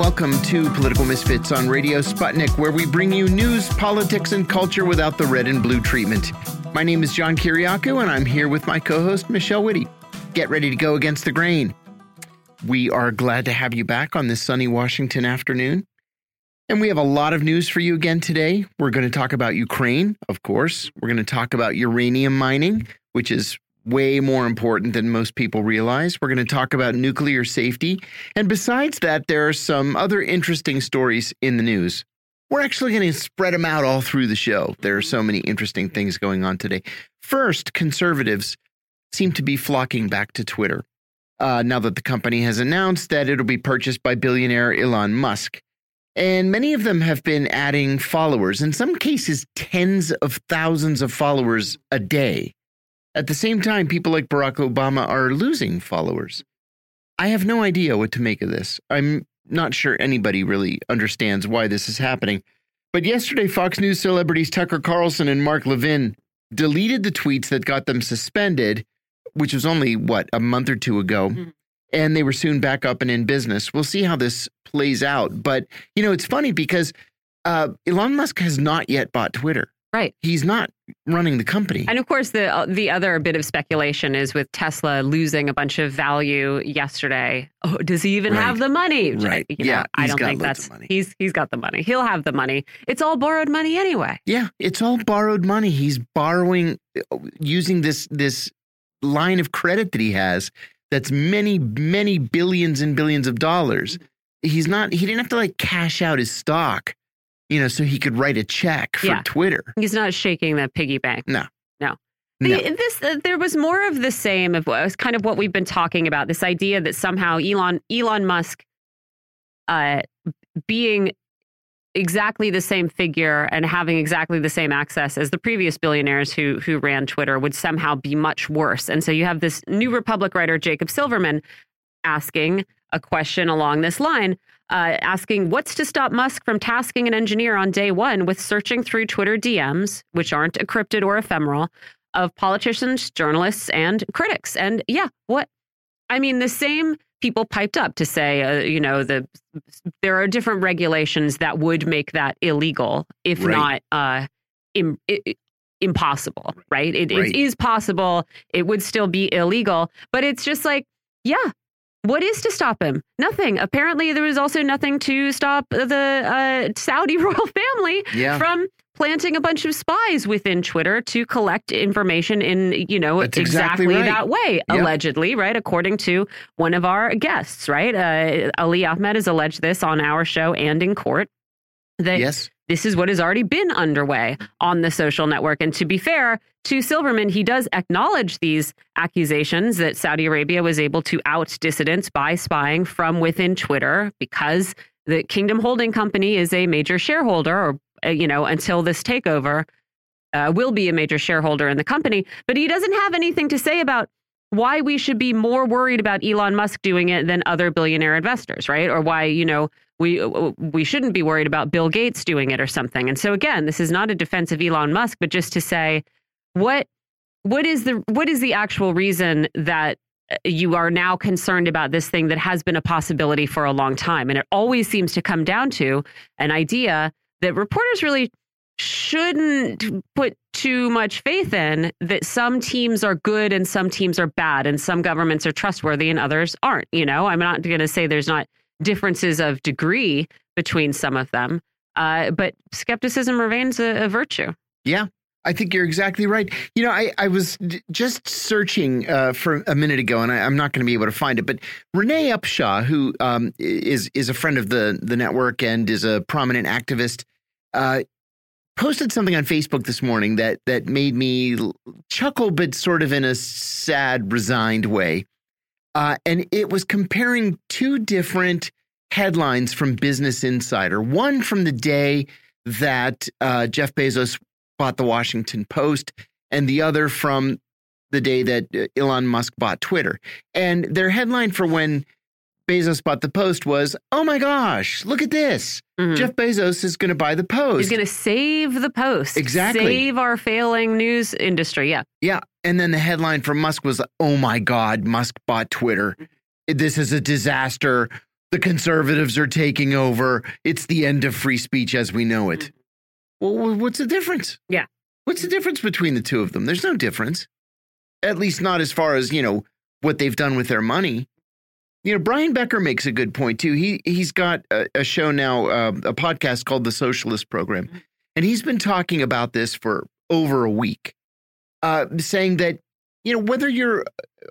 welcome to Political Misfits on Radio Sputnik, where we bring you news, politics, and culture without the red and blue treatment. My name is John Kiriakou, and I'm here with my co host, Michelle Witte. Get ready to go against the grain. We are glad to have you back on this sunny Washington afternoon. And we have a lot of news for you again today. We're going to talk about Ukraine, of course. We're going to talk about uranium mining, which is way more important than most people realize. We're going to talk about nuclear safety. And besides that, there are some other interesting stories in the news. We're actually going to spread them out all through the show. There are so many interesting things going on today. First, conservatives seem to be flocking back to Twitter uh, now that the company has announced that it'll be purchased by billionaire Elon Musk. And many of them have been adding followers, in some cases, tens of thousands of followers a day. At the same time, people like Barack Obama are losing followers. I have no idea what to make of this. I'm not sure anybody really understands why this is happening. But yesterday, Fox News celebrities Tucker Carlson and Mark Levin deleted the tweets that got them suspended, which was only, what, a month or two ago. Mm -hmm. And they were soon back up and in business. We'll see how this plays out. But, you know, it's funny because uh, Elon Musk has not yet bought Twitter. Right. He's not running the company. And of course, the uh, the other bit of speculation is with Tesla losing a bunch of value yesterday. Oh, does he even right. have the money? Right. You know, yeah. I don't think that's he's he's got the money. He'll have the money. It's all borrowed money anyway. Yeah, it's all borrowed money. He's borrowing uh, using this this line of credit that he has. That's many many billions and billions of dollars. He's not. He didn't have to like cash out his stock you know, so he could write a check for yeah. Twitter. He's not shaking the piggy bank. No. No. The, no. This uh, there was more of the same of what was kind of what we've been talking about. This idea that somehow Elon Elon Musk, uh, being exactly the same figure and having exactly the same access as the previous billionaires who who ran Twitter would somehow be much worse. And so you have this New Republic writer Jacob Silverman asking a question along this line uh, asking what's to stop Musk from tasking an engineer on day one with searching through Twitter DMs, which aren't encrypted or ephemeral, of politicians, journalists, and critics. And yeah, what I mean, the same people piped up to say, uh, you know, the there are different regulations that would make that illegal, if right. not uh, Im, impossible. Right? It, right? it is possible. It would still be illegal, but it's just like, yeah, what is to stop him? Nothing. Apparently, there was also nothing to stop the uh, Saudi royal family yeah. from planting a bunch of spies within Twitter to collect information in, you know, That's exactly, exactly right. that way, yep. allegedly, right? According to one of our guests, right? Uh, Ali Ahmed has alleged this on our show and in court. That yes this is what has already been underway on the social network. And to be fair to Silverman, he does acknowledge these accusations that Saudi Arabia was able to out dissidents by spying from within Twitter because the Kingdom Holding Company is a major shareholder, or, uh, you know, until this takeover, uh, will be a major shareholder in the company. But he doesn't have anything to say about why we should be more worried about Elon Musk doing it than other billionaire investors, right? Or why, you know, we we shouldn't be worried about Bill Gates doing it or something. And so again, this is not a defense of Elon Musk, but just to say what what is the what is the actual reason that uh, you are now concerned about this thing that has been a possibility for a long time and it always seems to come down to an idea that reporters really shouldn't put too much faith in that some teams are good and some teams are bad and some governments are trustworthy and others aren't you know i'm not going to say there's not differences of degree between some of them. Uh, but skepticism remains a, a, virtue. Yeah, I think you're exactly right. You know, I, I was just searching uh, for a minute ago, and I, am not going to be able to find it. But Renee Upshaw, who um, is is a friend of the the network and is a prominent activist, uh, posted something on Facebook this morning that that made me chuckle, but sort of in a sad, resigned way. Uh, and it was comparing two different headlines from Business Insider. One from the day that uh, Jeff Bezos bought the Washington Post, and the other from the day that uh, Elon Musk bought Twitter. And their headline for when Bezos bought the Post was, "Oh my gosh, look at this! Mm -hmm. Jeff Bezos is going to buy the Post. He's going to save the Post. Exactly, save our failing news industry. Yeah, yeah. And then the headline from Musk was, "Oh my God, Musk bought Twitter. This is a disaster. the conservatives are taking over. It's the end of free speech as we know it. Well, what's the difference? Yeah. What's the difference between the two of them? There's no difference. At least not as far as, you know, what they've done with their money. You know, Brian Becker makes a good point too. He he's got a, a show now, uh, a podcast called the Socialist Program, and he's been talking about this for over a week, uh, saying that you know whether you're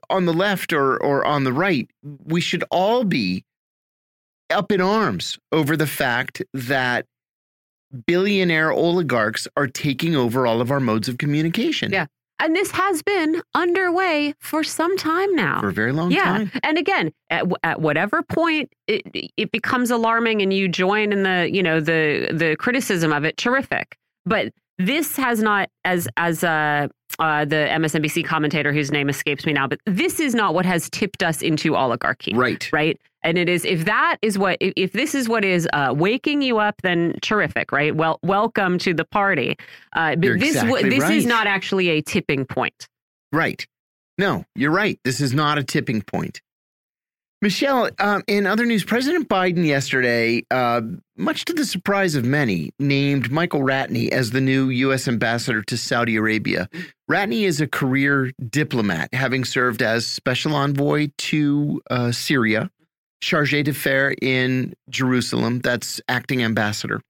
on the left or or on the right, we should all be up in arms over the fact that billionaire oligarchs are taking over all of our modes of communication. Yeah. And this has been underway for some time now. For a very long yeah. time. And again, at, at whatever point it, it becomes alarming and you join in the, you know, the the criticism of it, terrific. But this has not, as as uh, uh, the MSNBC commentator whose name escapes me now, but this is not what has tipped us into oligarchy. Right. Right. And it is if that is what if, if this is what is uh, waking you up, then terrific, right? Well, welcome to the party. Uh, but You're this exactly this right. is not actually a tipping point. Right. No, you're right. This is not a tipping point. Michelle, um, in other news, President Biden yesterday, uh, much to the surprise of many, named Michael Ratney as the new U.S. ambassador to Saudi Arabia. Ratney is a career diplomat, having served as special envoy to uh, Syria, charge d'affaires in Jerusalem, that's acting ambassador,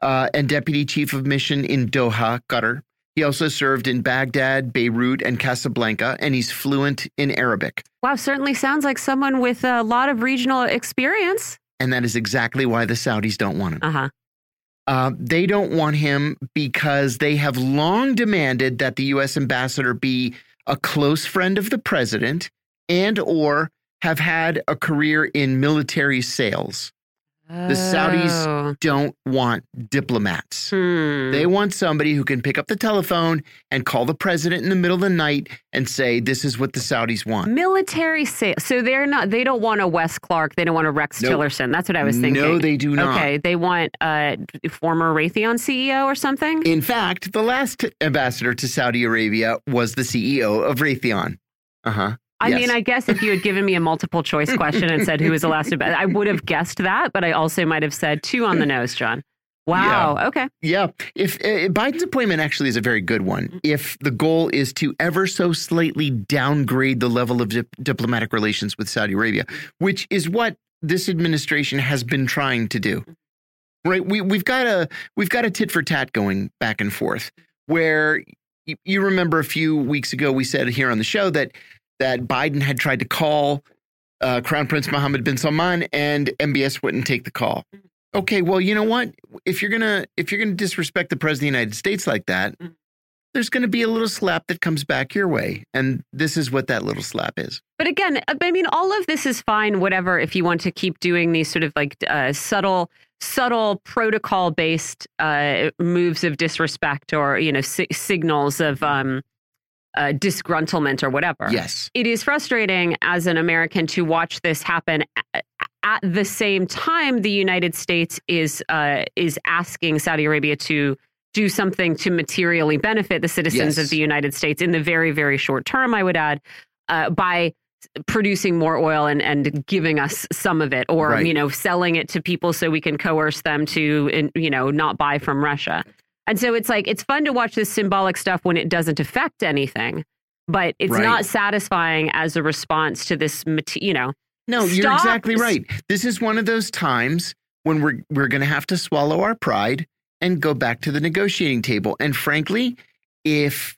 uh, and deputy chief of mission in Doha, Qatar. He also served in Baghdad, Beirut, and Casablanca, and he's fluent in Arabic. Wow, certainly sounds like someone with a lot of regional experience. And that is exactly why the Saudis don't want him. Uh huh. Uh, they don't want him because they have long demanded that the U.S. ambassador be a close friend of the president and or have had a career in military sales. The Saudis don't want diplomats. Hmm. They want somebody who can pick up the telephone and call the president in the middle of the night and say, "This is what the Saudis want." military sales. So they're not. They don't want a Wes Clark. They don't want a Rex Nope. Tillerson. That's what I was thinking. No, they do not. Okay, they want a former Raytheon CEO or something. In fact, the last ambassador to Saudi Arabia was the CEO of Raytheon. Uh huh. I Yes. mean, I guess if you had given me a multiple choice question and said who was the last, ambassador, I would have guessed that. But I also might have said too on the nose, John. Wow. Okay. Yeah, if uh, Biden's appointment actually is a very good one. If the goal is to ever so slightly downgrade the level of dip diplomatic relations with Saudi Arabia, which is what this administration has been trying to do. Right? We we've got a we've got a tit for tat going back and forth. Where you remember a few weeks ago we said here on the show that that Biden had tried to call uh, Crown Prince Mohammed bin Salman and MBS wouldn't take the call. Okay, well, you know what? If you're gonna if you're gonna disrespect the president of the United States like that, there's gonna be a little slap that comes back your way, and this is what that little slap is. But again, I mean, all of this is fine, whatever, if you want to keep doing these sort of like uh, subtle, subtle protocol based uh, moves of disrespect or, you know, si signals of um, uh, disgruntlement or whatever. Yes, It is frustrating as an American to watch this happen. At the same time, the United States is uh, is asking Saudi Arabia to do something to materially benefit the citizens Yes. of the United States in the very, very short term. I would add uh, by producing more oil and, and giving us some of it, or Right. you know, selling it to people so we can coerce them to, you know, not buy from Russia. And so it's like it's fun to watch this symbolic stuff when it doesn't affect anything, but it's Right. not satisfying as a response to this, you know. no, you're exactly right. This is one of those times when we're we're gonna have to swallow our pride and go back to the negotiating table. And frankly, if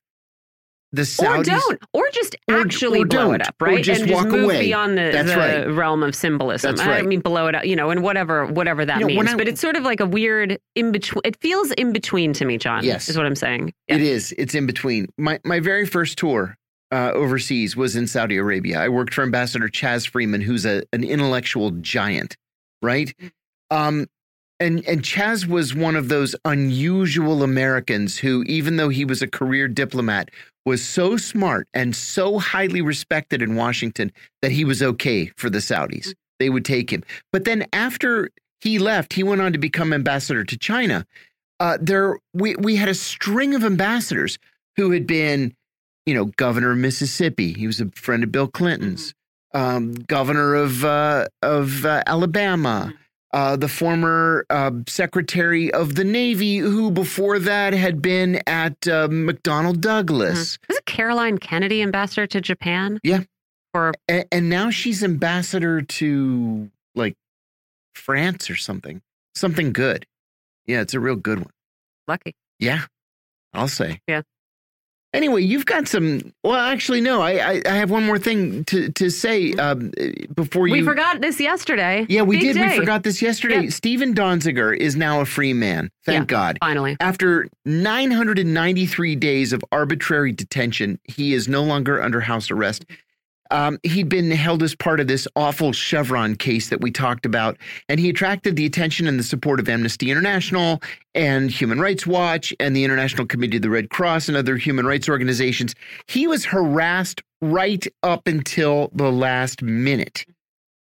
the Saudis or don't, or just actually or blow it up, or right? just and walk just move away. beyond the, the right. realm of symbolism. That's I mean, blow it up, you know, and whatever, whatever that You know, means. I- but it's sort of like a weird in between. It feels in between to me, John. Yes. is what I'm saying. It is. It's in between. My my very first tour uh, overseas was in Saudi Arabia. I worked for Ambassador Chas Freeman, who's a an intellectual giant, right? Um, and and Chaz was one of those unusual Americans who, even though he was a career diplomat, was so smart and so highly respected in Washington that he was okay for the Saudis. They would take him. But then after he left, he went on to become ambassador to China. Uh, there, we we had a string of ambassadors who had been, you know, governor of Mississippi. He was a friend of Bill Clinton's. um, governor of uh, of uh, Alabama, uh, the former uh, secretary of the Navy, who before that had been at uh, McDonnell Douglas. Is it Caroline Kennedy, ambassador to Japan? Yeah. For A- and now she's ambassador to like France or something, something good. Yeah, it's a real good one. lucky. Yeah, I'll say. Yeah. Anyway, you've got some. Well, actually, no. I I, I have one more thing to to say um, before you. We forgot this yesterday. Yeah, we Big did. day. We forgot this yesterday. Yeah. Steven Donziger is now a free man. Thank Yeah. God. Finally. After 993 days of arbitrary detention, he is no longer under house arrest. Um, he'd been held as part of this awful Chevron case that we talked about, and he attracted the attention and the support of Amnesty International and Human Rights Watch and the International Committee of the Red Cross and other human rights organizations. He was harassed right up until the last minute,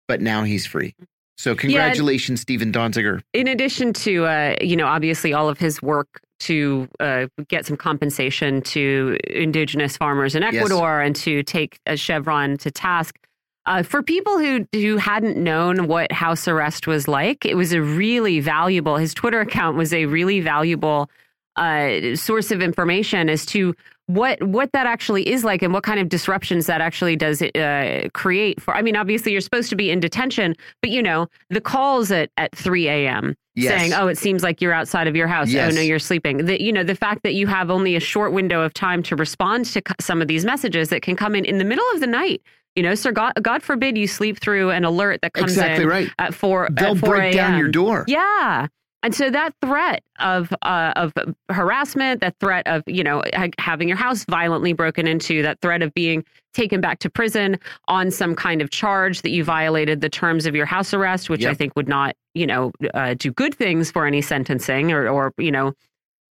but now he's free. So, congratulations, Steven Donziger. in addition to uh, you know obviously all of his work to uh, get some compensation to indigenous farmers in Yes. Ecuador and to take a Chevron to task. Uh, for people who who hadn't known what house arrest was like, it was a really valuable. His Twitter account was a really valuable uh, source of information as to what what that actually is like and what kind of disruptions that actually does uh, create. For I mean, obviously you're supposed to be in detention, but you know the calls at at 3 a.m. Yes. saying, "Oh, it seems like you're outside of your house. Yes. Oh no, you're sleeping." The, you know the fact that you have only a short window of time to respond to some of these messages that can come in in the middle of the night. You know, sir, God, God forbid you sleep through an alert that comes Exactly in right. at four. They'll at 4 break down your door. Yeah. And so that threat of uh, of harassment, that threat of you know ha- having your house violently broken into, that threat of being taken back to prison on some kind of charge that you violated the terms of your house arrest, which I think would not you know uh, do good things for any sentencing or or you know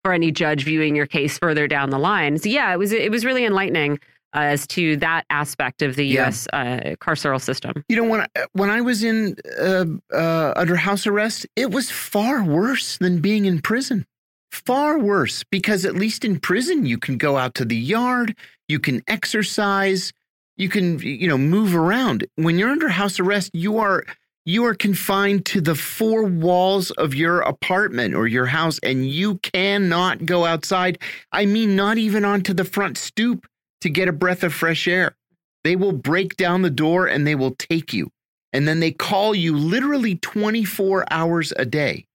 for any judge viewing your case further down the line. So yeah, it was it was really enlightening uh, as to that aspect of the Yeah. U.S. Uh, carceral system. You know, when I, when I was in uh, uh, under house arrest, it was far worse than being in prison. Far worse because at least in prison you can go out to the yard, you can exercise, you can you know move around. When you're under house arrest, you are you are confined to the four walls of your apartment or your house, and you cannot go outside. I mean, not even onto the front stoop to get a breath of fresh air. They will break down the door and they will take you. And then they call you literally 24 hours a day.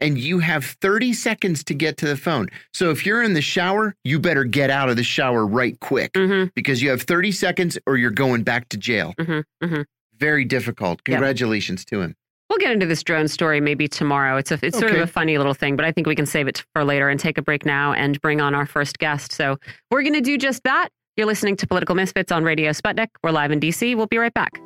And you have 30 seconds to get to the phone. So if you're in the shower, you better get out of the shower right quick hmm because you have 30 seconds or you're going back to jail. hmm hmm Very difficult. Yep. Congratulations to him. We'll get into this drone story maybe tomorrow. It's a it's sort of a funny little thing, but I think we can save it for later and take a break now and bring on our first guest. So we're going to do just that. You're listening to Political Misfits on Radio Sputnik. We're live in DC. We'll be right back.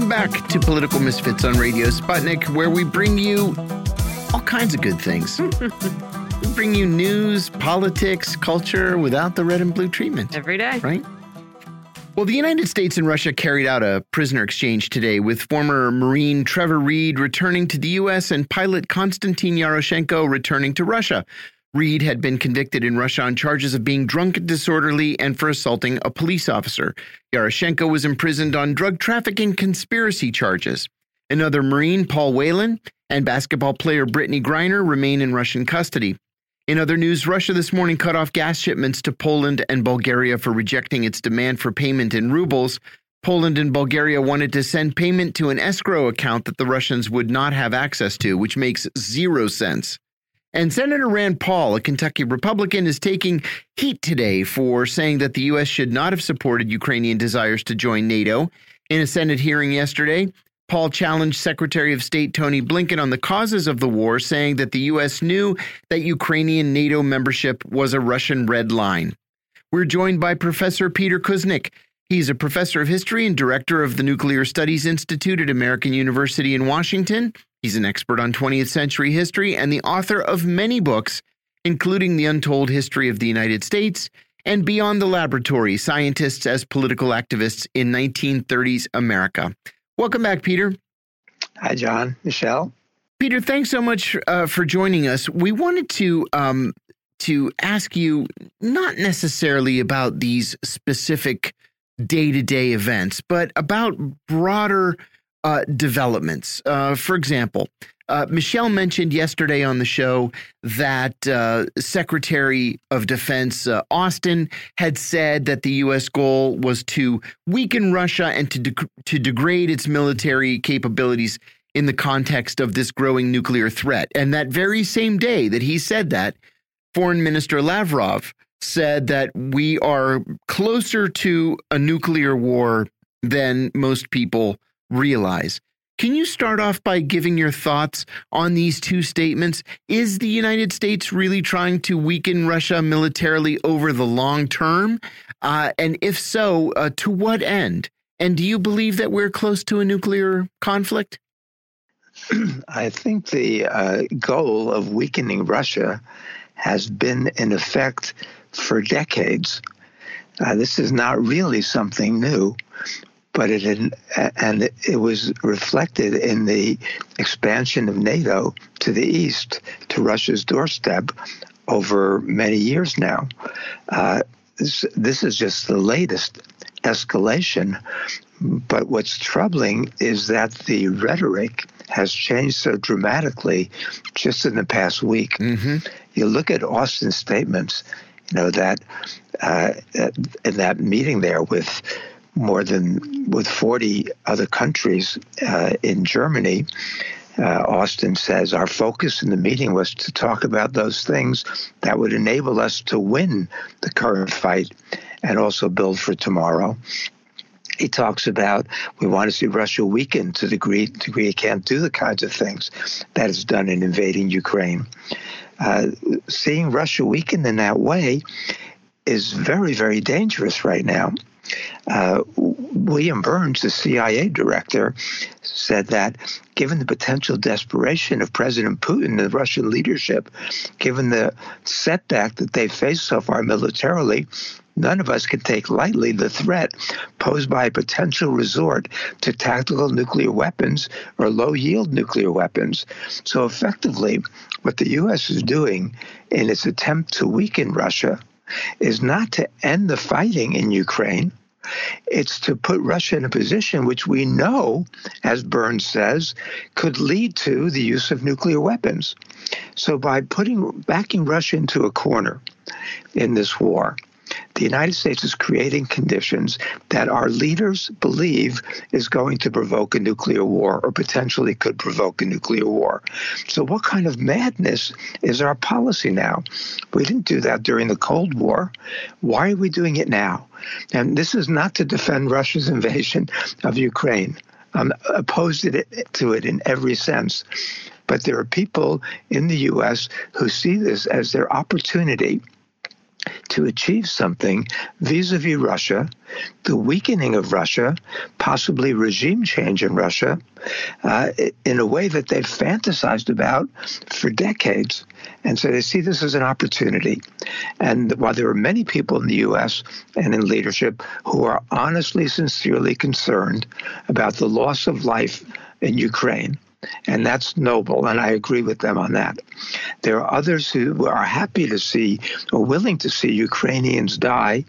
Welcome back to Political Misfits on Radio Sputnik, where we bring you all kinds of good things. we bring you news, politics, culture without the red and blue treatment. Every day. right? Well, the United States and Russia carried out a prisoner exchange today with former Marine Trevor Reed returning to the U.S. and pilot Konstantin Yaroshenko returning to Russia. Reed had been convicted in Russia on charges of being drunk and disorderly and for assaulting a police officer. Yaroshenko was imprisoned on drug trafficking conspiracy charges. Another Marine, Paul Whelan, and basketball player Brittney Griner remain in Russian custody. In other news, Russia this morning cut off gas shipments to Poland and Bulgaria for rejecting its demand for payment in rubles. Poland and Bulgaria wanted to send payment to an escrow account that the Russians would not have access to, which makes zero sense. And Senator Rand Paul, a Kentucky Republican, is taking heat today for saying that the U.S. should not have supported Ukrainian desires to join NATO. In a Senate hearing yesterday, Paul challenged Secretary of State Tony Blinken on the causes of the war, saying that the U.S. knew that Ukrainian NATO membership was a Russian red line. We're joined by Professor Peter Kuznick. He's a professor of history and director of the Nuclear Studies Institute at American University in Washington. He's an expert on 20th century history and the author of many books, including The Untold History of the United States and Beyond the Laboratory Scientists as Political Activists in 1930s America. Welcome back, Peter. Hi, John. Michelle. Peter, thanks so much uh, for joining us. We wanted to um, to ask you not necessarily about these specific day to day events, but about broader uh, developments. Uh, for example, uh, Michelle mentioned yesterday on the show that uh, Secretary of Defense uh, Austin had said that the U.S. goal was to weaken Russia and to de to degrade its military capabilities in the context of this growing nuclear threat. And that very same day that he said that, Foreign Minister Lavrov said that we are closer to a nuclear war than most people realize. Can you start off by giving your thoughts on these two statements? Is the United States really trying to weaken Russia militarily over the long term? Uh, and if so, uh, to what end? And do you believe that we're close to a nuclear conflict? I think the uh, goal of weakening Russia has been in effect for decades. Uh, this is not really something new but it had, and it was reflected in the expansion of NATO to the east, to Russia's doorstep, over many years now. Uh, this, this is just the latest escalation. But what's troubling is that the rhetoric has changed so dramatically just in the past week. Mm-hmm. You look at Austin's statements, you know, that uh, in that meeting there with more than with 40 other countries uh, in Germany. Uh, Austin says our focus in the meeting was to talk about those things that would enable us to win the current fight and also build for tomorrow. He talks about we want to see Russia weaken to the degree, degree it can't do the kinds of things that it's done in invading Ukraine. Uh, seeing Russia weaken in that way is very, very dangerous right now. Uh, William Burns, the CIA director, said that given the potential desperation of President Putin and the Russian leadership, given the setback that they faced so far militarily, none of us can take lightly the threat posed by a potential resort to tactical nuclear weapons or low yield nuclear weapons. So, effectively, what the U.S. is doing in its attempt to weaken Russia is not to end the fighting in Ukraine it's to put Russia in a position which we know, as Burns says, could lead to the use of nuclear weapons. So by putting backing Russia into a corner in this war, the United States is creating conditions that our leaders believe is going to provoke a nuclear war or potentially could provoke a nuclear war. So, what kind of madness is our policy now? We didn't do that during the Cold War. Why are we doing it now? And this is not to defend Russia's invasion of Ukraine. I'm opposed to it in every sense. But there are people in the U.S. who see this as their opportunity to achieve something vis a vis Russia, the weakening of Russia, possibly regime change in Russia, uh, in a way that they've fantasized about for decades. And so they see this as an opportunity. And while there are many people in the U.S. and in leadership who are honestly, sincerely concerned about the loss of life in Ukraine, and that's noble, and I agree with them on that. There are others who are happy to see or willing to see Ukrainians die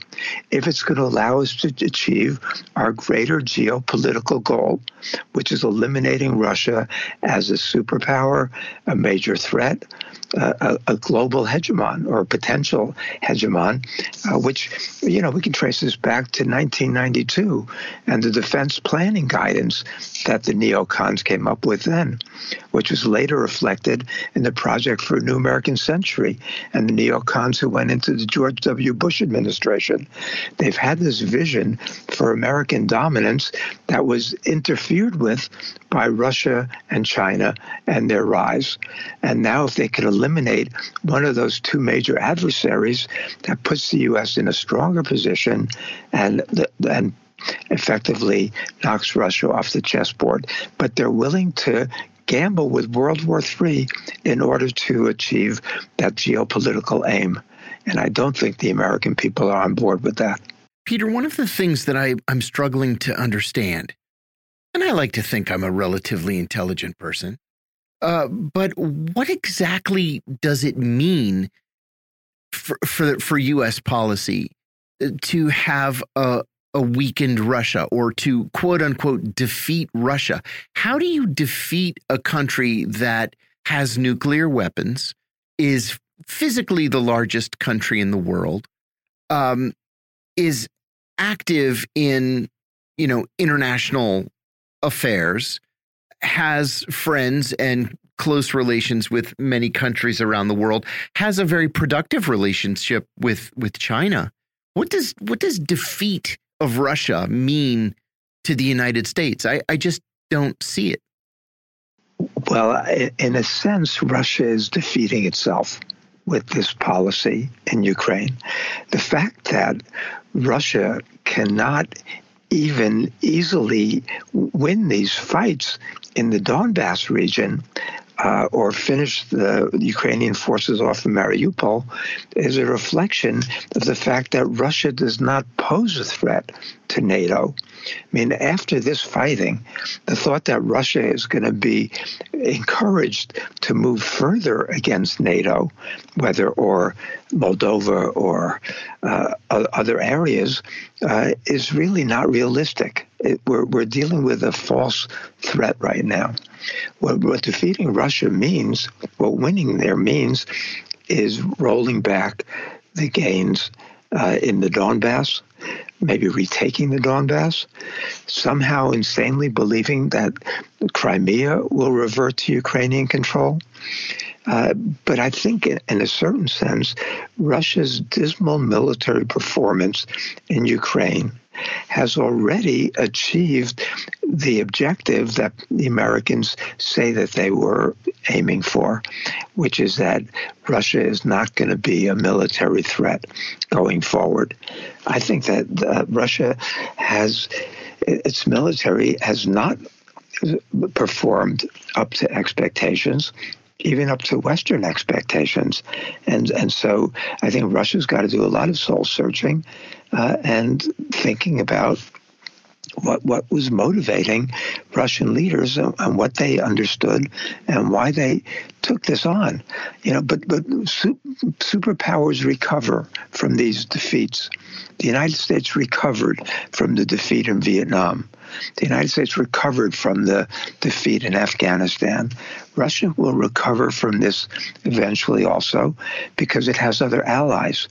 if it's going to allow us to achieve our greater geopolitical goal, which is eliminating Russia as a superpower, a major threat, a, a, global hegemon or a potential hegemon, uh, which, you know, we can trace this back to 1992 and the defense planning guidance that the neocons came up with then, which was later reflected in the Project for a New American Century and the neocons who went into the George W. Bush administration. They've had this vision for American dominance that was interfered with by Russia and China and their rise. And now, if they could eliminate one of those two major adversaries, that puts the U.S. in a stronger position and and effectively knocks Russia off the chessboard. But they're willing to gamble with World War III in order to achieve that geopolitical aim. And I don't think the American people are on board with that. Peter, one of the things that I, I'm struggling to understand, and I like to think I'm a relatively intelligent person, uh, but what exactly does it mean for, for, for U.S. policy uh, to have a, a weakened Russia or to quote unquote defeat Russia? How do you defeat a country that has nuclear weapons, is physically the largest country in the world, um, is active in you know international affairs, has friends and close relations with many countries around the world, has a very productive relationship with with China. What does what does defeat of Russia mean to the United States? I, I just don't see it. Well, in a sense, Russia is defeating itself with this policy in Ukraine. The fact that Russia cannot even easily win these fights in the Donbass region uh, or finish the Ukrainian forces off of Mariupol is a reflection of the fact that Russia does not pose a threat to NATO. I mean, after this fighting, the thought that Russia is going to be encouraged to move further against NATO, whether or Moldova or uh, other areas, uh, is really not realistic. It, we're, we're dealing with a false threat right now. What, what defeating Russia means, what winning there means, is rolling back the gains uh, in the Donbass, maybe retaking the Donbass, somehow insanely believing that Crimea will revert to Ukrainian control. Uh, but I think, in, in, a certain sense, Russia's dismal military performance in Ukraine has already achieved the objective that the Americans say that they were aiming for, which is that Russia is not going to be a military threat going forward. I think that uh, Russia has its military has not performed up to expectations even up to Western expectations. And and so I think Russia's got to do a lot of soul searching uh, and thinking about what what was motivating Russian leaders and, and, what they understood and why they took this on. You know, but but superpowers recover from these defeats. The United States recovered from the defeat in Vietnam. The United States recovered from the defeat in Afghanistan. Russia will recover from this eventually also because it has other allies.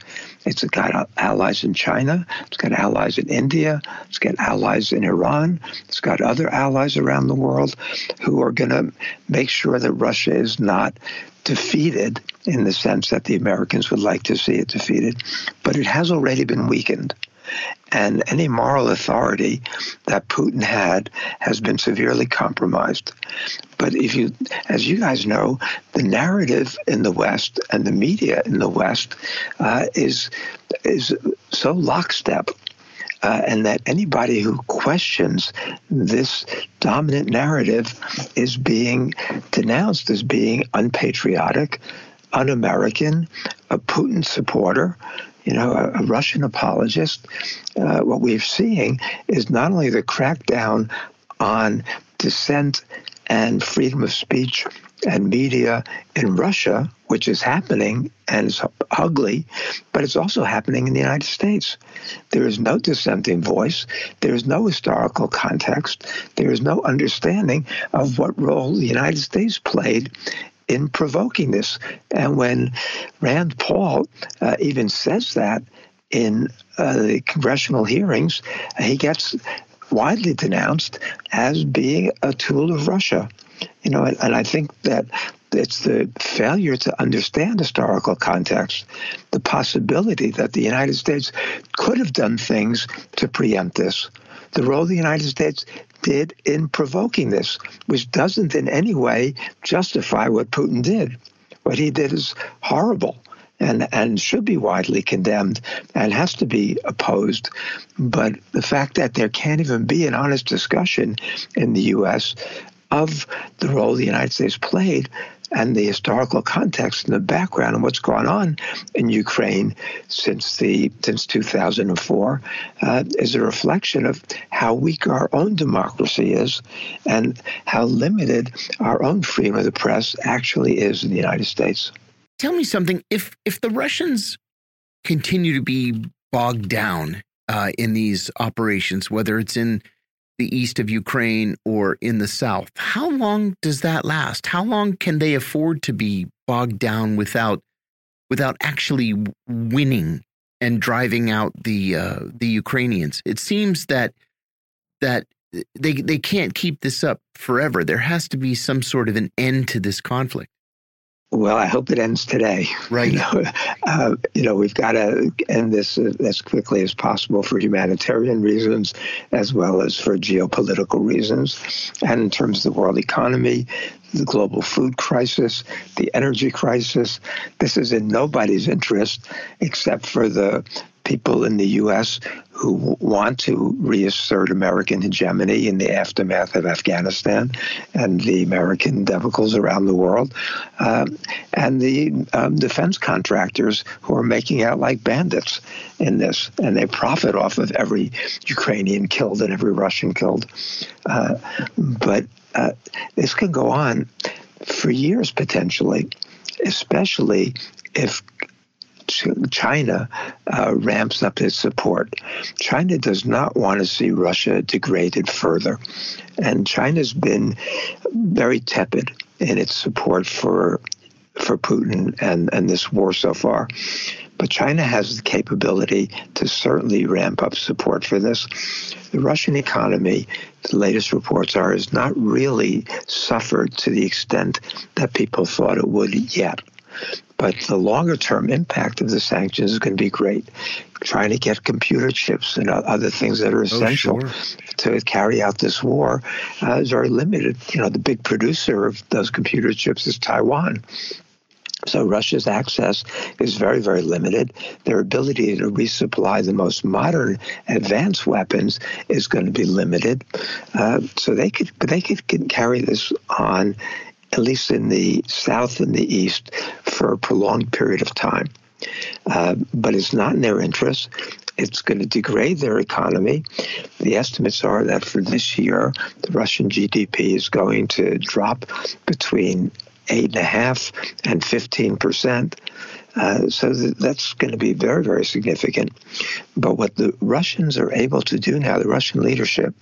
It's got allies in China, it's got allies in India, it's got allies in Iran, it's got other allies around the world who are going to make sure that Russia is not defeated in the sense that the Americans would like to see it defeated, but it has already been weakened and any moral authority that Putin had has been severely compromised. But if you, as you guys know, the narrative in the West and the media in the West uh, is is so lockstep. Uh, and that anybody who questions this dominant narrative is being denounced as being unpatriotic, un American, a Putin supporter, you know, a, a Russian apologist, uh, what we're seeing is not only the crackdown on dissent and freedom of speech and media in Russia, which is happening and is ugly, but it's also happening in the United States. There is no dissenting voice. There is no historical context. There is no understanding of what role the United States played in provoking this. And when Rand Paul uh, even says that in uh, the congressional hearings, he gets widely denounced as being a tool of Russia. You know, and, and I think that it's the failure to understand historical context, the possibility that the United States could have done things to preempt this. The role the United States did in provoking this, which doesn't in any way justify what Putin did. What he did is horrible and, and should be widely condemned and has to be opposed. But the fact that there can't even be an honest discussion in the U.S. of the role the United States played and the historical context and the background and what's gone on in Ukraine since the since 2004 uh, is a reflection of how weak our own democracy is and how limited our own freedom of the press actually is in the United States. Tell me something. If if the Russians continue to be bogged down uh, in these operations, whether it's in the east of Ukraine or in the south. How long does that last? How long can they afford to be bogged down without without actually winning and driving out the uh, the Ukrainians? It seems that that they they can't keep this up forever. There has to be some sort of an end to this conflict. Well, I hope it ends today. Right. You know, uh, you know we've got to end this as quickly as possible for humanitarian reasons, as well as for geopolitical reasons, and in terms of the world economy, the global food crisis, the energy crisis. This is in nobody's interest except for the people in the U.S. who want to reassert American hegemony in the aftermath of Afghanistan and the American debacles around the world, um, and the um, defense contractors who are making out like bandits in this, and they profit off of every Ukrainian killed and every Russian killed. Uh, but uh, this can go on for years potentially, especially if China uh, ramps up its support. China does not want to see Russia degraded further. And China's been very tepid in its support for for Putin and, and this war so far. But China has the capability to certainly ramp up support for this. The Russian economy, the latest reports are, has not really suffered to the extent that people thought it would yet. But the longer term impact of the sanctions is going to be great. Trying to get computer chips and other things that are oh, essential oh, sure. to carry out this war uh, is very limited. You know, the big producer of those computer chips is Taiwan. So Russia's access is very, very limited. Their ability to resupply the most modern, advanced weapons is going to be limited. Uh, so they could, they could carry this on at least in the south and the east, for a prolonged period of time. Uh, but it's not in their interest. It's going to degrade their economy. The estimates are that for this year, the Russian GDP is going to drop between eight and a half and 15 percent. Uh, so that's going to be very, very significant. But what the Russians are able to do now, the Russian leadership,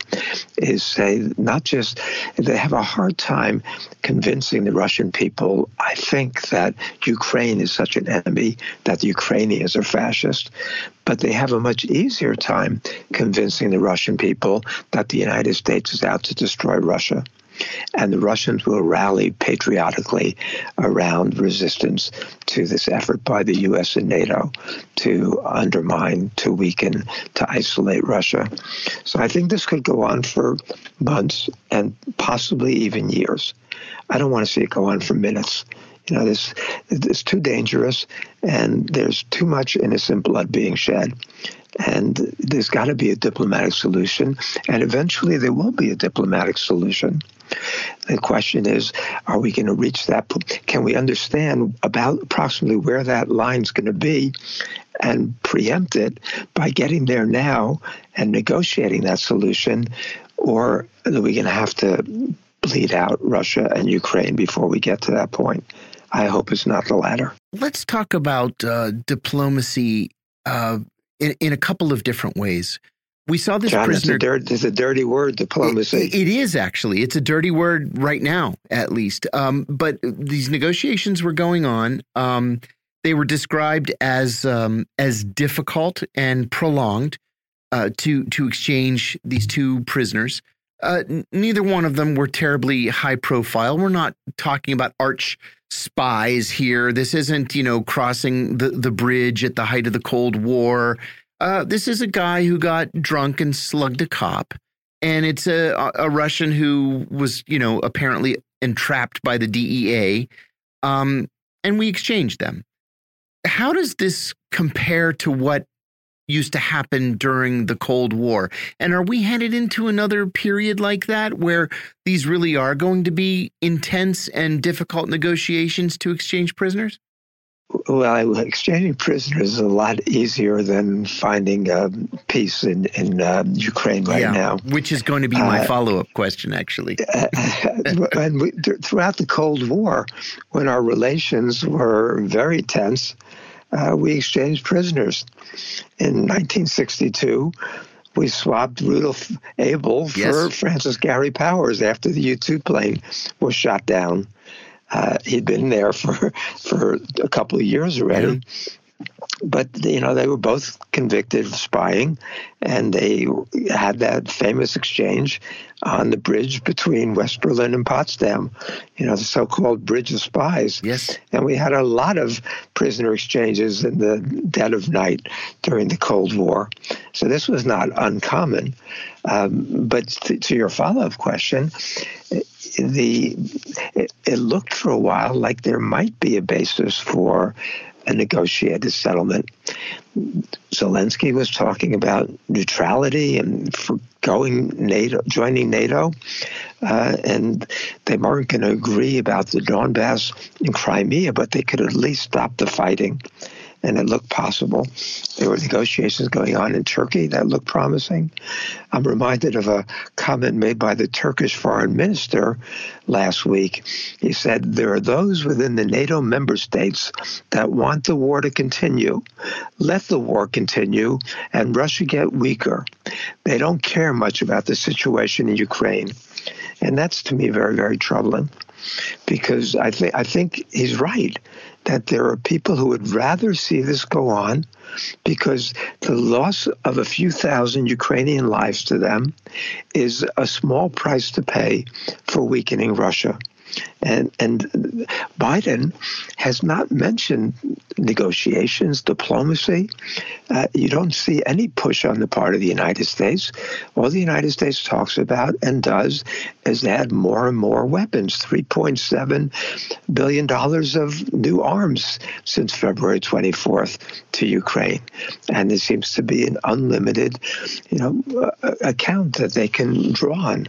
is say not just they have a hard time convincing the Russian people. I think that Ukraine is such an enemy that the Ukrainians are fascist, but they have a much easier time convincing the Russian people that the United States is out to destroy Russia and the Russians will rally patriotically around resistance to this effort by the U.S. and NATO to undermine, to weaken, to isolate Russia. So I think this could go on for months and possibly even years. I don't want to see it go on for minutes. You know, this it's too dangerous, and there's too much innocent blood being shed. And there's got to be a diplomatic solution, and eventually there will be a diplomatic solution. The question is, are we going to reach that? Can we understand about approximately where that line is going to be and preempt it by getting there now and negotiating that solution? Or are we going to have to bleed out Russia and Ukraine before we get to that point? I hope it's not the latter. Let's talk about uh, diplomacy uh, in, in a couple of different ways we saw this John, prisoner. It's a, dirt, it's a, dirty word, diplomacy. It, it is actually. It's a dirty word right now, at least. Um, but these negotiations were going on. Um, they were described as um, as difficult and prolonged uh, to to exchange these two prisoners. Uh, neither one of them were terribly high profile. We're not talking about arch spies here. This isn't you know crossing the the bridge at the height of the Cold War. Uh, this is a guy who got drunk and slugged a cop, and it's a a Russian who was, you know, apparently entrapped by the DEA. Um, and we exchanged them. How does this compare to what used to happen during the Cold War. And are we headed into another period like that where these really are going to be intense and difficult negotiations to exchange prisoners? Well, exchanging prisoners is a lot easier than finding uh, peace in, in uh, Ukraine right yeah, now. Which is going to be my uh, follow up question, actually. and we, th- throughout the Cold War, when our relations were very tense, uh, we exchanged prisoners. In 1962, we swapped Rudolf Abel for yes. Francis Gary Powers after the U 2 plane was shot down. Uh, he'd been there for for a couple of years already. Yeah. But you know they were both convicted of spying, and they had that famous exchange on the bridge between West Berlin and Potsdam. You know the so-called Bridge of Spies. Yes. And we had a lot of prisoner exchanges in the dead of night during the Cold War. So this was not uncommon. Um, but to, to your follow-up question, the it, it, looked for a while like there might be a basis for a negotiated settlement. Zelensky was talking about neutrality and for going NATO, joining NATO, uh, and they weren't going to agree about the Donbass and Crimea, but they could at least stop the fighting and it looked possible. There were negotiations going on in Turkey that looked promising. I'm reminded of a comment made by the Turkish foreign minister last week. He said, There are those within the NATO member states that want the war to continue. Let the war continue and Russia get weaker. They don't care much about the situation in Ukraine. And that's to me very, very troubling because I think I think he's right that there are people who would rather see this go on because the loss of a few thousand Ukrainian lives to them is a small price to pay for weakening Russia. And and Biden has not mentioned negotiations, diplomacy. Uh, you don't see any push on the part of the United States. All the United States talks about and does is add more and more weapons. Three point seven billion dollars of new arms since February twenty fourth to Ukraine, and there seems to be an unlimited, you know, uh, account that they can draw on.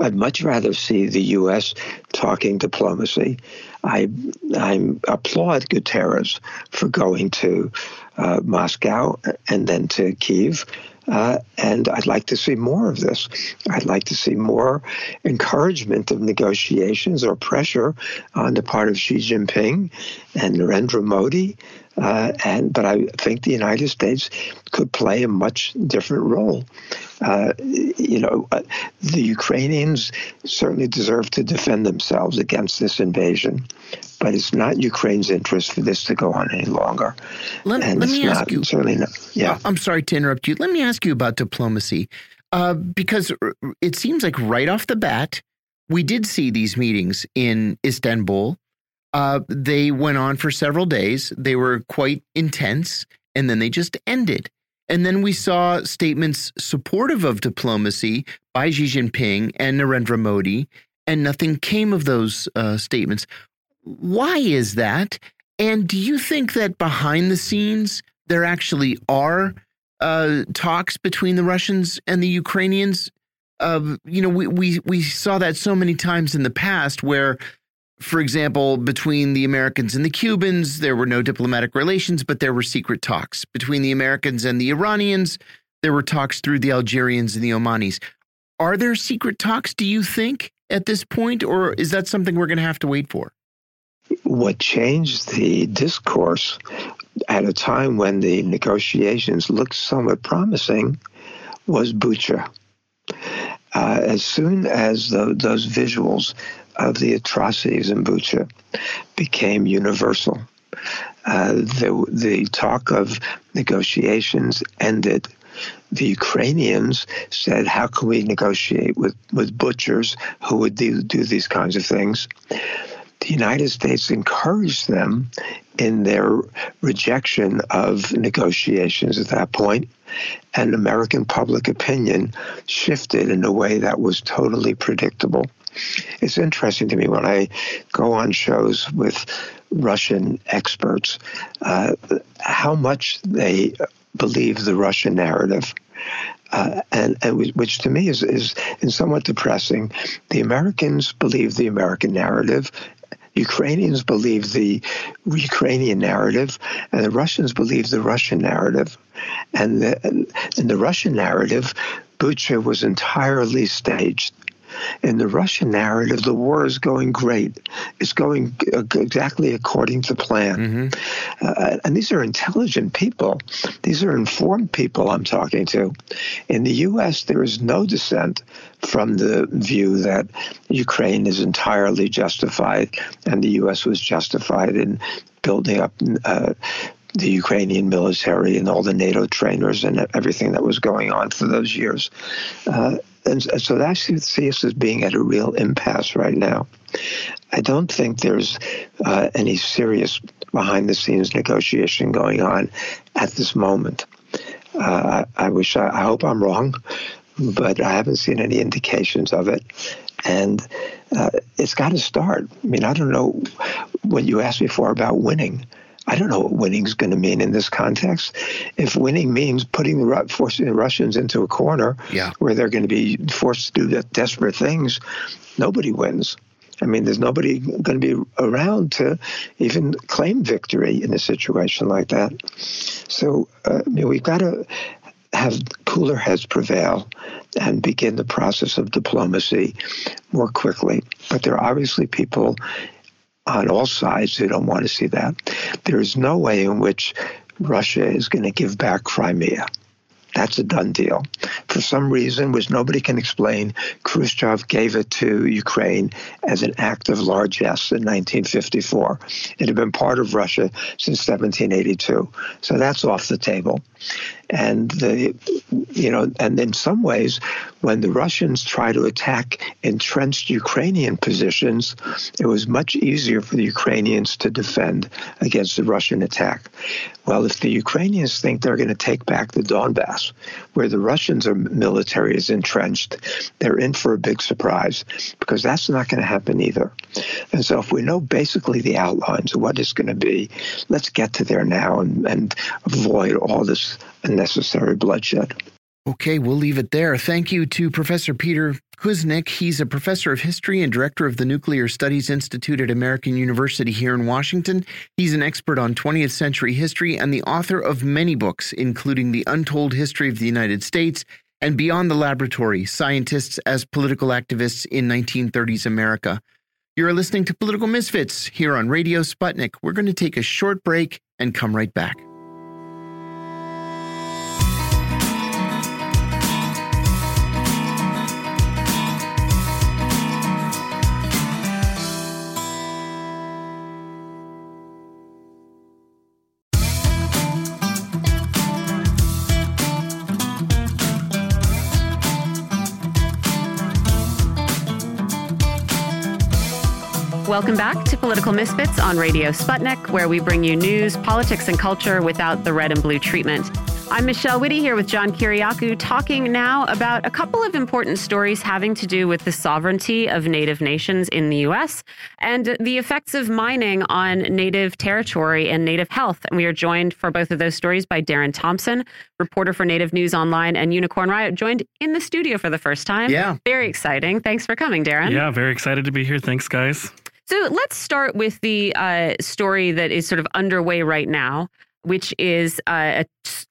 I'd much rather see the U.S. talking diplomacy. I I applaud Guterres for going to uh, Moscow and then to Kiev. Uh, and I'd like to see more of this. I'd like to see more encouragement of negotiations or pressure on the part of Xi Jinping and Narendra Modi. Uh, and but I think the United States could play a much different role. Uh, you know, uh, the Ukrainians certainly deserve to defend themselves against this invasion, but it's not Ukraine's interest for this to go on any longer. Let, let me ask you. Certainly not. Yeah. I'm sorry to interrupt you. Let me ask you about diplomacy, uh, because it seems like right off the bat, we did see these meetings in Istanbul. Uh, they went on for several days. They were quite intense, and then they just ended. And then we saw statements supportive of diplomacy by Xi Jinping and Narendra Modi, and nothing came of those uh, statements. Why is that? And do you think that behind the scenes there actually are uh, talks between the Russians and the Ukrainians? Uh, you know, we, we we saw that so many times in the past where for example, between the Americans and the Cubans, there were no diplomatic relations, but there were secret talks. Between the Americans and the Iranians, there were talks through the Algerians and the Omanis. Are there secret talks, do you think, at this point, or is that something we're going to have to wait for? What changed the discourse at a time when the negotiations looked somewhat promising was Bucha. Uh, as soon as the, those visuals of the atrocities in Bucha became universal. Uh, the, the talk of negotiations ended. The Ukrainians said, How can we negotiate with, with butchers who would do, do these kinds of things? The United States encouraged them in their rejection of negotiations at that point, and American public opinion shifted in a way that was totally predictable. It's interesting to me when I go on shows with Russian experts uh, how much they believe the Russian narrative. Uh, and, and which to me is, is, is somewhat depressing. The Americans believe the American narrative, Ukrainians believe the Ukrainian narrative, and the Russians believe the Russian narrative. And the, in the Russian narrative, Bucha was entirely staged. In the Russian narrative, the war is going great. It's going exactly according to plan. Mm-hmm. Uh, and these are intelligent people. These are informed people I'm talking to. In the U.S., there is no dissent from the view that Ukraine is entirely justified and the U.S. was justified in building up. Uh, the Ukrainian military and all the NATO trainers and everything that was going on for those years. Uh, and so I see us as being at a real impasse right now. I don't think there's uh, any serious behind the scenes negotiation going on at this moment. Uh, I, I, wish, I, I, hope I'm wrong, but I haven't seen any indications of it. And uh, it's got to start. I mean, I don't know what you asked before about winning. I don't know what winning is going to mean in this context. If winning means putting the forcing the Russians into a corner yeah. where they're going to be forced to do desperate things, nobody wins. I mean, there's nobody going to be around to even claim victory in a situation like that. So, uh, I mean, we've got to have cooler heads prevail and begin the process of diplomacy more quickly. But there are obviously people on all sides who don't want to see that. There is no way in which Russia is going to give back Crimea. That's a done deal. For some reason, which nobody can explain, Khrushchev gave it to Ukraine as an act of largesse in 1954. It had been part of Russia since 1782. So that's off the table. And the, you know, and in some ways, when the Russians try to attack entrenched Ukrainian positions, it was much easier for the Ukrainians to defend against the Russian attack. Well, if the Ukrainians think they're going to take back the Donbass, where the Russians are military is entrenched, they're in for a big surprise because that's not going to happen either. And so, if we know basically the outlines of what it's going to be, let's get to there now and, and avoid all this unnecessary bloodshed. Okay, we'll leave it there. Thank you to Professor Peter Kuznick. He's a professor of history and director of the Nuclear Studies Institute at American University here in Washington. He's an expert on 20th century history and the author of many books, including The Untold History of the United States and Beyond the Laboratory Scientists as Political Activists in 1930s America. You're listening to Political Misfits here on Radio Sputnik. We're going to take a short break and come right back. Welcome back to Political Misfits on Radio Sputnik, where we bring you news, politics, and culture without the red and blue treatment. I'm Michelle Witte here with John Kiriakou, talking now about a couple of important stories having to do with the sovereignty of Native nations in the U.S. and the effects of mining on Native territory and Native health. And we are joined for both of those stories by Darren Thompson, reporter for Native News Online and Unicorn Riot, joined in the studio for the first time. Yeah. Very exciting. Thanks for coming, Darren. Yeah, very excited to be here. Thanks, guys. So let's start with the uh, story that is sort of underway right now, which is uh,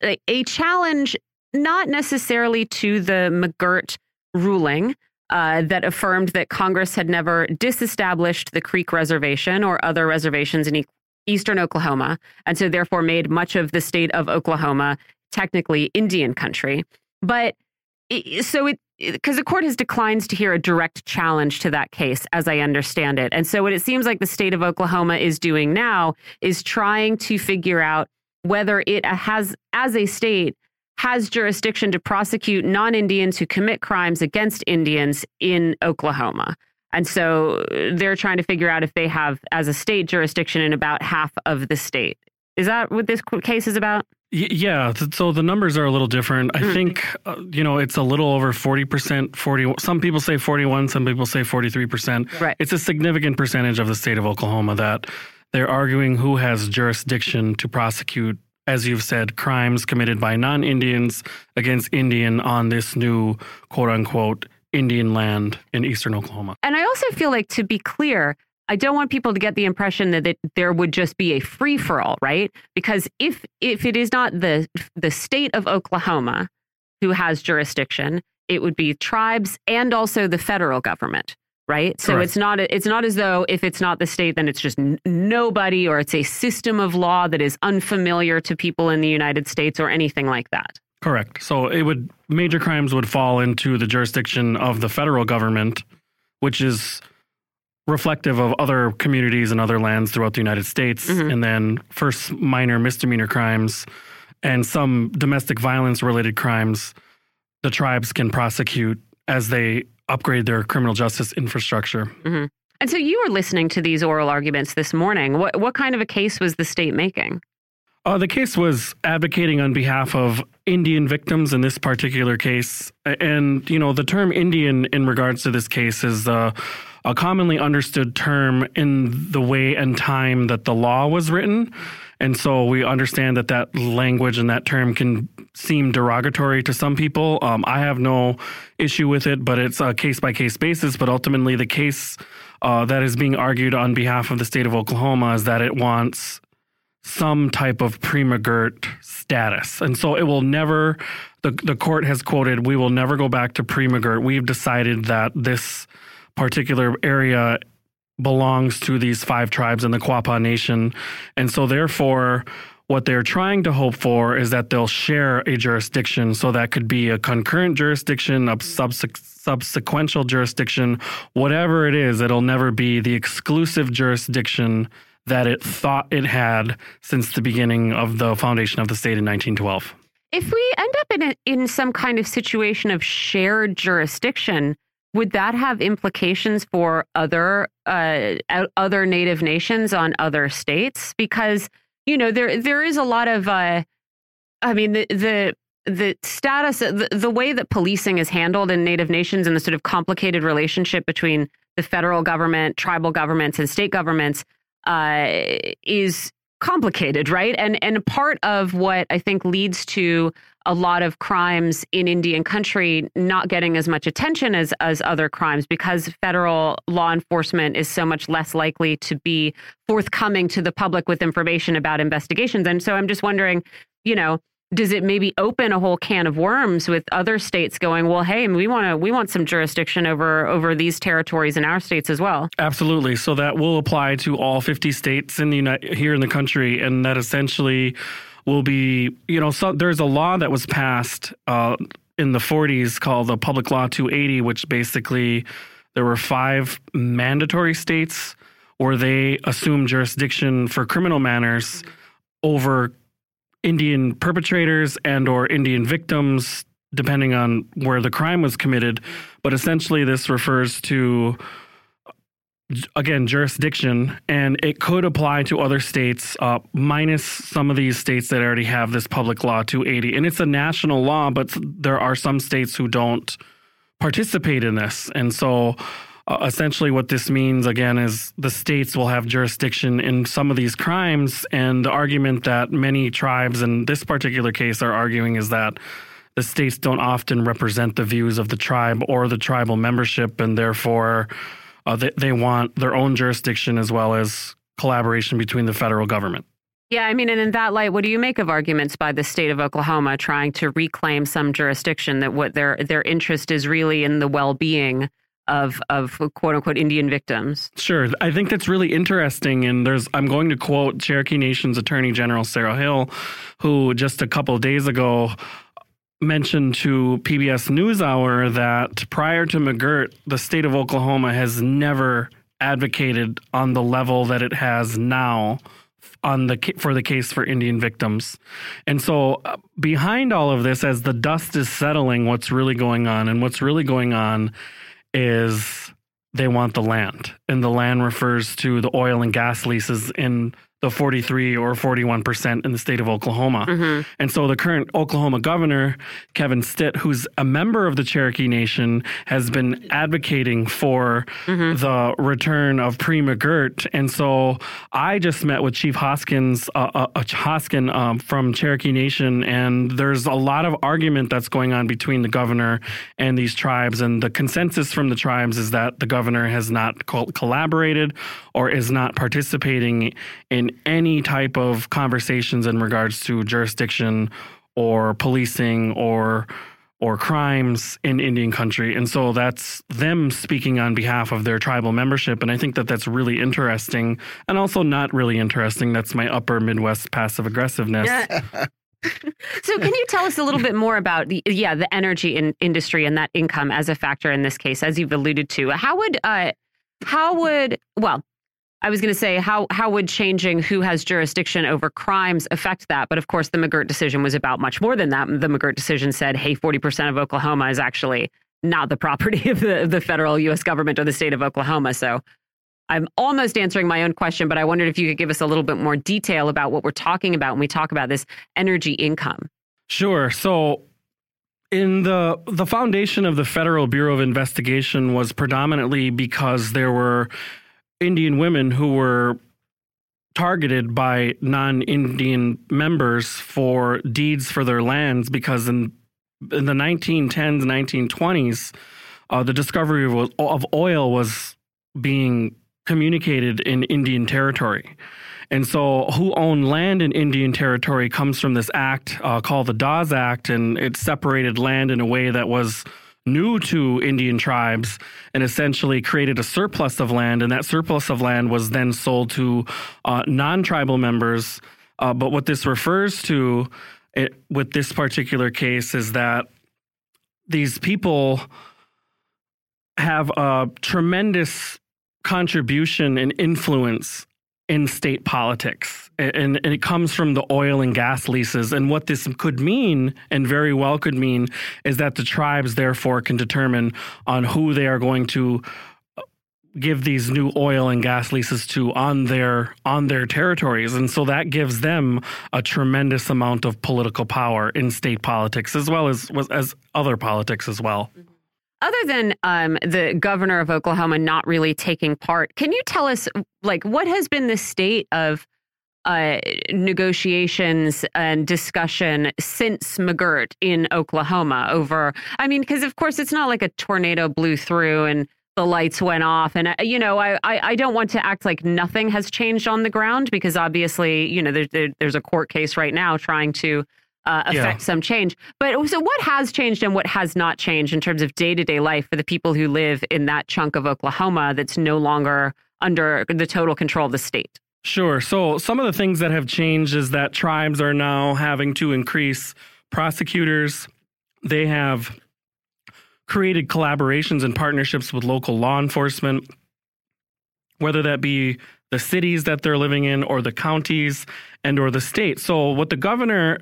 a, a, challenge not necessarily to the McGirt ruling. Uh, that affirmed that Congress had never disestablished the Creek Reservation or other reservations in e eastern Oklahoma, and so therefore made much of the state of Oklahoma technically Indian country. But so it because the court has declined to hear a direct challenge to that case, as I understand it. And so, what it seems like the state of Oklahoma is doing now is trying to figure out whether it has, as a state, has jurisdiction to prosecute non Indians who commit crimes against Indians in Oklahoma. And so uh, they're trying to figure out if they have, as a state, jurisdiction in about half of the state. Is that what this case is about? Yeah, so the numbers are a little different. I mm. think uh, you know it's a little over forty percent. Forty. Some people say forty-one. Some people say forty-three percent. Right. It's a significant percentage of the state of Oklahoma that they're arguing who has jurisdiction to prosecute as you've said, crimes committed by non Indians against Indian on this new quote unquote Indian land in eastern Oklahoma. And I also feel like, to be clear, I don't want people to get the impression that, that there would just be a free for all, right? Because if if it is not the the state of Oklahoma who has jurisdiction, it would be tribes and also the federal government right? So Correct. it's not it's not as though if it's not the state, then it's just nobody, or it's a system of law that is unfamiliar to people in the United States, or anything like that. Correct. So it would major crimes would fall into the jurisdiction of the federal government, which is reflective of other communities and other lands throughout the United States. Mm -hmm. And then first minor misdemeanor crimes and some domestic violence related crimes, the tribes can prosecute as they upgrade their criminal justice infrastructure. Mm -hmm. And so you were listening to these oral arguments this morning. What what kind of a case was the state making? Uh, the case was advocating on behalf of Indian victims in this particular case, and you know the term Indian in regards to this case is uh, a commonly understood term in the way and time that the law was written. And so we understand that that language and that term can seem derogatory to some people. Um, I have no issue with it, but it's a case by case basis. But ultimately, the case uh, that is being argued on behalf of the state of Oklahoma is that it wants some type of pre McGirt status. And so it will never, the, the court has quoted, we will never go back to pre McGirt. We've decided that this particular area belongs to these five tribes in the Quapaw Nation. And so, therefore, what they're trying to hope for is that they'll share a jurisdiction. So that could be a concurrent jurisdiction, a subsequential jurisdiction, whatever it is, it'll never be the exclusive jurisdiction that it thought it had since the beginning of the foundation of the state in 1912. If we end up in a, in some kind of situation of shared jurisdiction, would that have implications for other uh, other native nations on other states? Because you know there there is a lot of, uh, I mean the the the status the, the way that policing is handled in native nations and the sort of complicated relationship between the federal government, tribal governments, and state governments uh, is complicated, right? And and part of what I think leads to a lot of crimes in Indian country not getting as much attention as as other crimes because federal law enforcement is so much less likely to be forthcoming to the public with information about investigations. And so I'm just wondering, you know, does it maybe open a whole can of worms with other states going well hey we want to we want some jurisdiction over over these territories in our states as well? Absolutely. So that will apply to all 50 states in the United, here in the country. And that essentially will be you know so there's a law that was passed uh, in the 40s called the public law 280 which basically there were five mandatory states where they assumed jurisdiction for criminal manners over Indian perpetrators and or Indian victims, depending on where the crime was committed. But essentially, this refers to again jurisdiction, and it could apply to other states, uh, minus some of these states that already have this public law 280. And it's a national law, but there are some states who don't participate in this, and so. Uh, essentially, what this means again is the states will have jurisdiction in some of these crimes. And the argument that many tribes in this particular case are arguing is that the states don't often represent the views of the tribe or the tribal membership, and therefore uh, they, they want their own jurisdiction as well as collaboration between the federal government. Yeah, I mean, and in that light, what do you make of arguments by the state of Oklahoma trying to reclaim some jurisdiction that what their their interest is really in the well being of of quote unquote Indian victims. Sure, I think that's really interesting. And there's I'm going to quote Cherokee Nation's Attorney General Sarah Hill, who just a couple of days ago mentioned to PBS NewsHour that prior to McGirt, the state of Oklahoma has never advocated on the level that it has now on the for the case for Indian victims. And so uh, behind all of this as the dust is settling what's really going on and what's really going on is they want the land. And the land refers to the oil and gas leases in the 43 or 41% in the state of Oklahoma. Mm-hmm. And so the current Oklahoma governor, Kevin Stitt, who's a member of the Cherokee Nation, has been advocating for Mm-hmm. the return of Pre McGirt. And so I just met with Chief Hoskins, uh, uh, uh, Hoskin um, from Cherokee Nation, and there's a lot of argument that's going on between the governor and these tribes. And the consensus from the tribes is that the governor has not co- collaborated or is not participating in any type of conversations in regards to jurisdiction or policing or or crimes in Indian country. And so that's them speaking on behalf of their tribal membership. And I think that that's really interesting and also not really interesting. That's my upper Midwest passive aggressiveness. So, can you tell us a little bit more about the yeah the energy in, industry and that income as a factor in this case, as you've alluded to? How would uh, how would well, I was going to say how how would changing who has jurisdiction over crimes affect that? But of course, the McGirt decision was about much more than that. The McGirt decision said, "Hey, forty percent of Oklahoma is actually not the property of the the federal U.S. government or the state of Oklahoma." So. I'm almost answering my own question, but I wondered if you could give us a little bit more detail about what we're talking about when we talk about this energy income. Sure. So in the the foundation of the Federal Bureau of Investigation was predominantly because there were Indian women who were targeted by non-Indian members for deeds for their lands because in in the 1910s 1920s uh, the discovery of, of oil was being communicated in Indian territory. And so, who owned land in Indian territory comes from this act uh, called the Dawes Act, and it separated land in a way that was new to Indian tribes and essentially created a surplus of land. And that surplus of land was then sold to uh, non tribal members. Uh, but what this refers to it, with this particular case is that these people have a tremendous contribution and influence in state politics. And, and, it comes from the oil and gas leases. And what this could mean, and very well could mean, is that the tribes therefore can determine on who they are going to uh, give these new oil and gas leases to on their on their territories and so that gives them a tremendous amount of political power in state politics as well as as other politics as well mm-hmm. Other than um, the governor of Oklahoma not really taking part, can you tell us, like, what has been the state of uh, negotiations and discussion since McGirt in Oklahoma over? I mean, because of course it's not like a tornado blew through and the lights went off, and uh, you know, I, I, I don't want to act like nothing has changed on the ground because obviously, you know, there, there, there's a court case right now trying to uh, affect yeah. some change. But so, what has changed and what has not changed in terms of day to day life for the people who live in that chunk of Oklahoma that's no longer under the total control of the state? Sure. So, some of the things that have changed is that tribes are now having to increase prosecutors. They have created collaborations and partnerships with local law enforcement, whether that be the cities that they're living in or the counties and or the state. So what the governor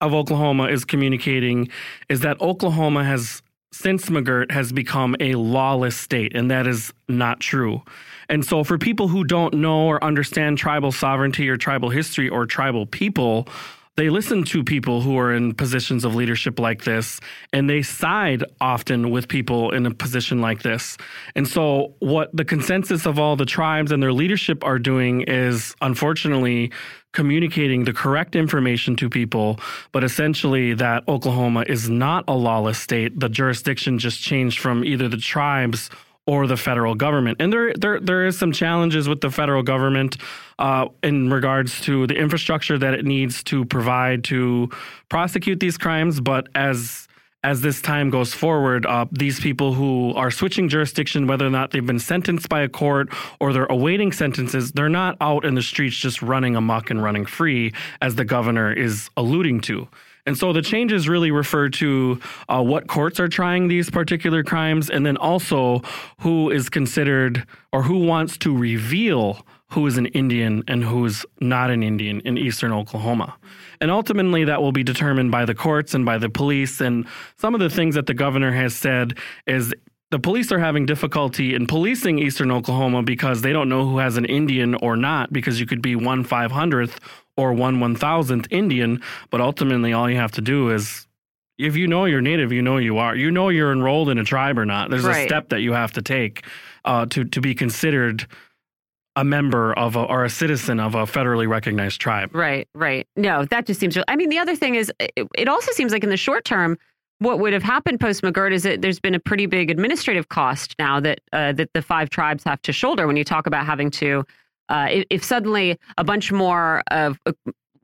of Oklahoma is communicating is that Oklahoma has since McGirt has become a lawless state, and that is not true. And so, for people who don't know or understand tribal sovereignty or tribal history or tribal people, they listen to people who are in positions of leadership like this, and they side often with people in a position like this. And so, what the consensus of all the tribes and their leadership are doing is unfortunately communicating the correct information to people, but essentially that Oklahoma is not a lawless state. The jurisdiction just changed from either the tribes or the federal government. And there, there, there is some challenges with the federal government uh, in regards to the infrastructure that it needs to provide to prosecute these crimes. But as as this time goes forward, uh, these people who are switching jurisdiction, whether or not they've been sentenced by a court or they're awaiting sentences, they're not out in the streets just running amok and running free, as the governor is alluding to. And so the changes really refer to uh, what courts are trying these particular crimes, and then also who is considered or who wants to reveal who is an Indian and who is not an Indian in eastern Oklahoma. And ultimately, that will be determined by the courts and by the police. And some of the things that the governor has said is the police are having difficulty in policing eastern Oklahoma because they don't know who has an Indian or not, because you could be one five hundredth or one one thousandth Indian, but ultimately all you have to do is if you know you're native, you know you are. You know you're enrolled in a tribe or not. There's Right. a step that you have to take uh, to to be considered a member of a, or a citizen of a federally recognized tribe. Right, right. No, that just seems. I mean, the other thing is, it, it also seems like in the short term, what would have happened post McGirt is that there's been a pretty big administrative cost now that uh, that the five tribes have to shoulder when you talk about having to. Uh, if, if suddenly a bunch more of uh,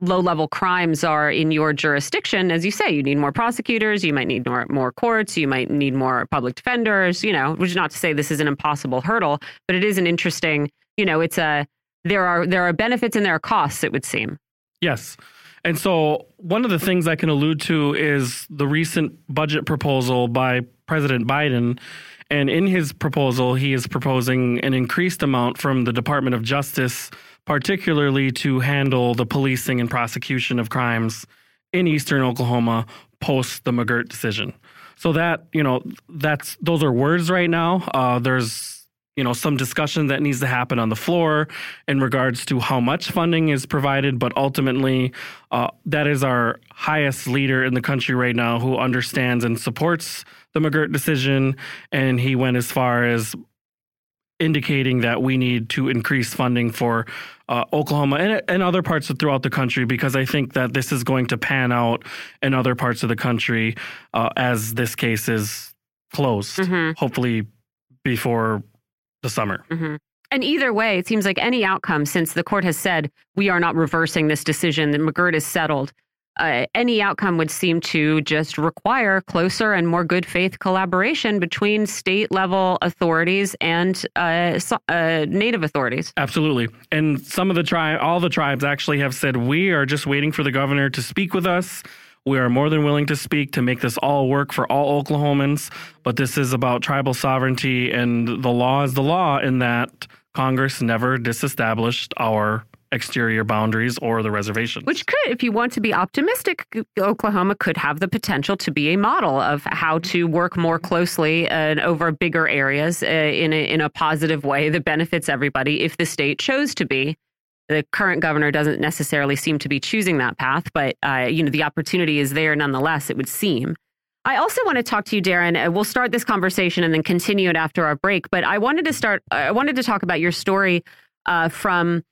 low level crimes are in your jurisdiction, as you say, you need more prosecutors, you might need more more courts, you might need more public defenders. You know, which is not to say this is an impossible hurdle, but it is an interesting. You know, it's a there are there are benefits and there are costs. It would seem. Yes. And so, one of the things I can allude to is the recent budget proposal by President Biden. And in his proposal, he is proposing an increased amount from the Department of Justice, particularly to handle the policing and prosecution of crimes in eastern Oklahoma post the McGirt decision. So that, you know, that's those are words right now. Uh, there's you know some discussion that needs to happen on the floor in regards to how much funding is provided but ultimately uh, that is our highest leader in the country right now who understands and supports the McGirt decision and he went as far as indicating that we need to increase funding for uh, Oklahoma and, and other parts of throughout the country because I think that this is going to pan out in other parts of the country uh, as this case is closed, Mhm. hopefully before the summer. hmm And either way, it seems like any outcome, since the court has said we are not reversing this decision, that McGirt is settled, uh, any outcome would seem to just require closer and more good faith collaboration between state level authorities and uh, uh, native authorities. Absolutely. And some of the tribe, all the tribes actually have said, we are just waiting for the governor to speak with us. We are more than willing to speak to make this all work for all Oklahomans. But this is about tribal sovereignty, and the law is the law in that Congress never disestablished our exterior boundaries or the reservation. Which could, if you want to be optimistic, Oklahoma could have the potential to be a model of how to work more closely and over bigger areas uh, in a, in a positive way that benefits everybody if the state chose to be. The current governor doesn't necessarily seem to be choosing that path, but uh, you know the opportunity is there nonetheless. It would seem. I also want to talk to you, Darren. Uh, We'll start this conversation and then continue it after our break. But I wanted to start. I wanted to talk about your story uh, from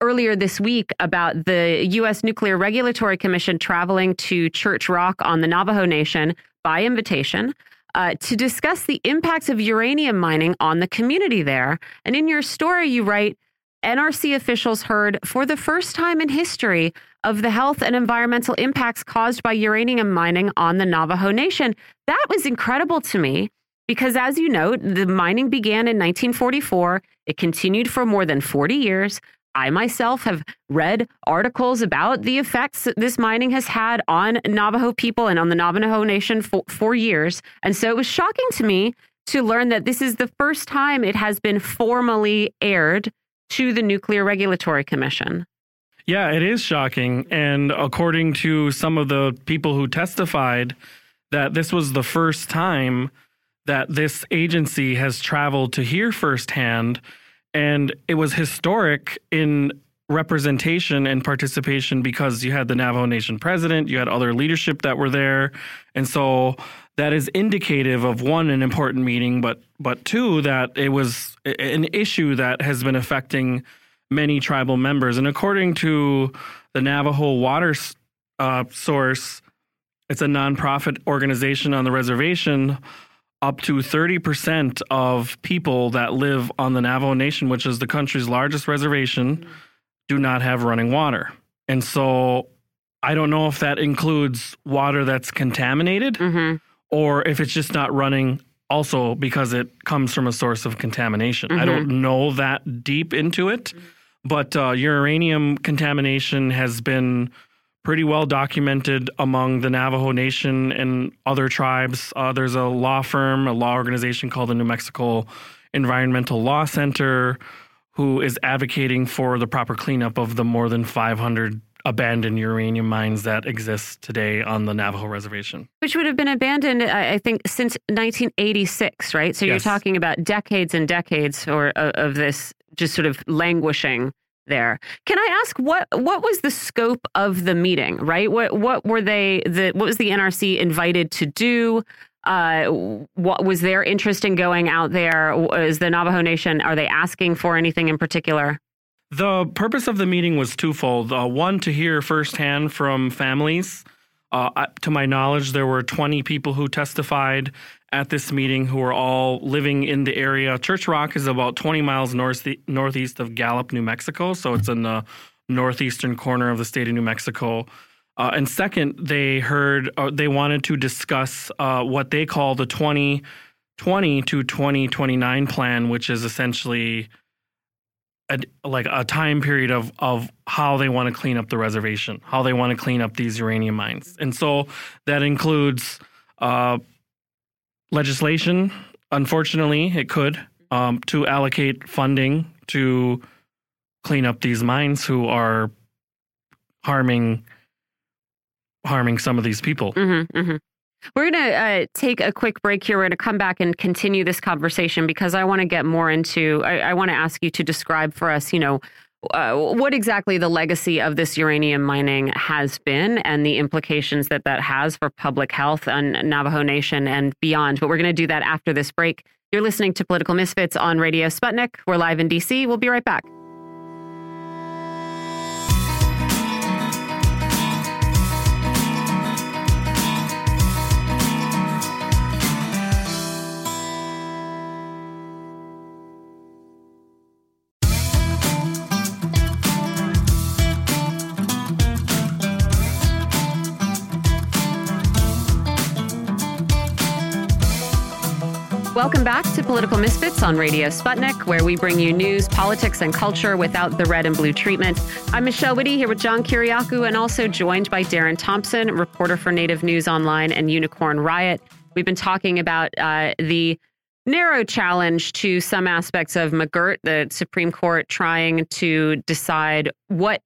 earlier this week about the U.S. Nuclear Regulatory Commission traveling to Church Rock on the Navajo Nation by invitation uh, to discuss the impacts of uranium mining on the community there. And in your story, you write NRC officials heard for the first time in history of the health and environmental impacts caused by uranium mining on the Navajo Nation. That was incredible to me because, as you note, the mining began in 1944. It continued for more than 40 years. I myself have read articles about the effects this mining has had on Navajo people and on the Navajo Nation for, for years. And so it was shocking to me to learn that this is the first time it has been formally aired to the Nuclear Regulatory Commission. Yeah, it is shocking. And according to some of the people who testified, that this was the first time that this agency has traveled to hear firsthand. And it was historic in representation and participation because you had the Navajo Nation president, you had other leadership that were there. And so that is indicative of one, an important meeting, but but two, that it was an issue that has been affecting many tribal members. And according to the Navajo Water uh, Source, it's a nonprofit organization on the reservation. Up to 30% of people that live on the Navajo Nation, which is the country's largest reservation, do not have running water. And so I don't know if that includes water that's contaminated hmm or if it's just not running also because it comes from a source of contamination. I don't know that deep into it, but uh, uranium contamination has been pretty well documented among the Navajo Nation and other tribes. Uh, there's a law firm, a law organization called the New Mexico Environmental Law Center, who is advocating for the proper cleanup of the more than 500 abandoned uranium mines that exist today on the Navajo reservation. Which would have been abandoned, I think, since 1986, right? So you're talking about decades and decades or of this just sort of languishing there. Can I ask what what was the scope of the meeting? Right? What what were they? The what was the NRC invited to do? Uh, what was their interest in going out there? Is the Navajo Nation are they asking for anything in particular? The purpose of the meeting was twofold. Uh, one, to hear firsthand from families. Uh, to my knowledge, there were 20 people who testified at this meeting who were all living in the area. Church Rock is about 20 miles north, northeast of Gallup, New Mexico. So it's in the northeastern corner of the state of New Mexico. Uh, and second, they heard, uh, they wanted to discuss uh, what they call the 2020 to 2029 plan, which is essentially a, like a time period of of how they want to clean up the reservation, how they want to clean up these uranium mines, and so that includes uh, legislation. Unfortunately, it could um, to allocate funding to clean up these mines who are harming harming some of these people. Mm-hmm, mm-hmm. We're going to uh, take a quick break here. We're going to come back and continue this conversation because I want to get more into. I, I want to ask you to describe for us, you know, uh, what exactly the legacy of this uranium mining has been and the implications that that has for public health and Navajo Nation and beyond. But we're going to do that after this break. You're listening to Political Misfits on Radio Sputnik. We're live in DC. We'll be right back. Welcome back to Political Misfits on Radio Sputnik, where we bring you news, politics, and culture without the red and blue treatment. I'm Michelle Witte here with John Kiriakou and also joined by Darren Thompson, reporter for Native News Online and Unicorn Riot. We've been talking about uh, the narrow challenge to some aspects of McGirt, the Supreme Court trying to decide what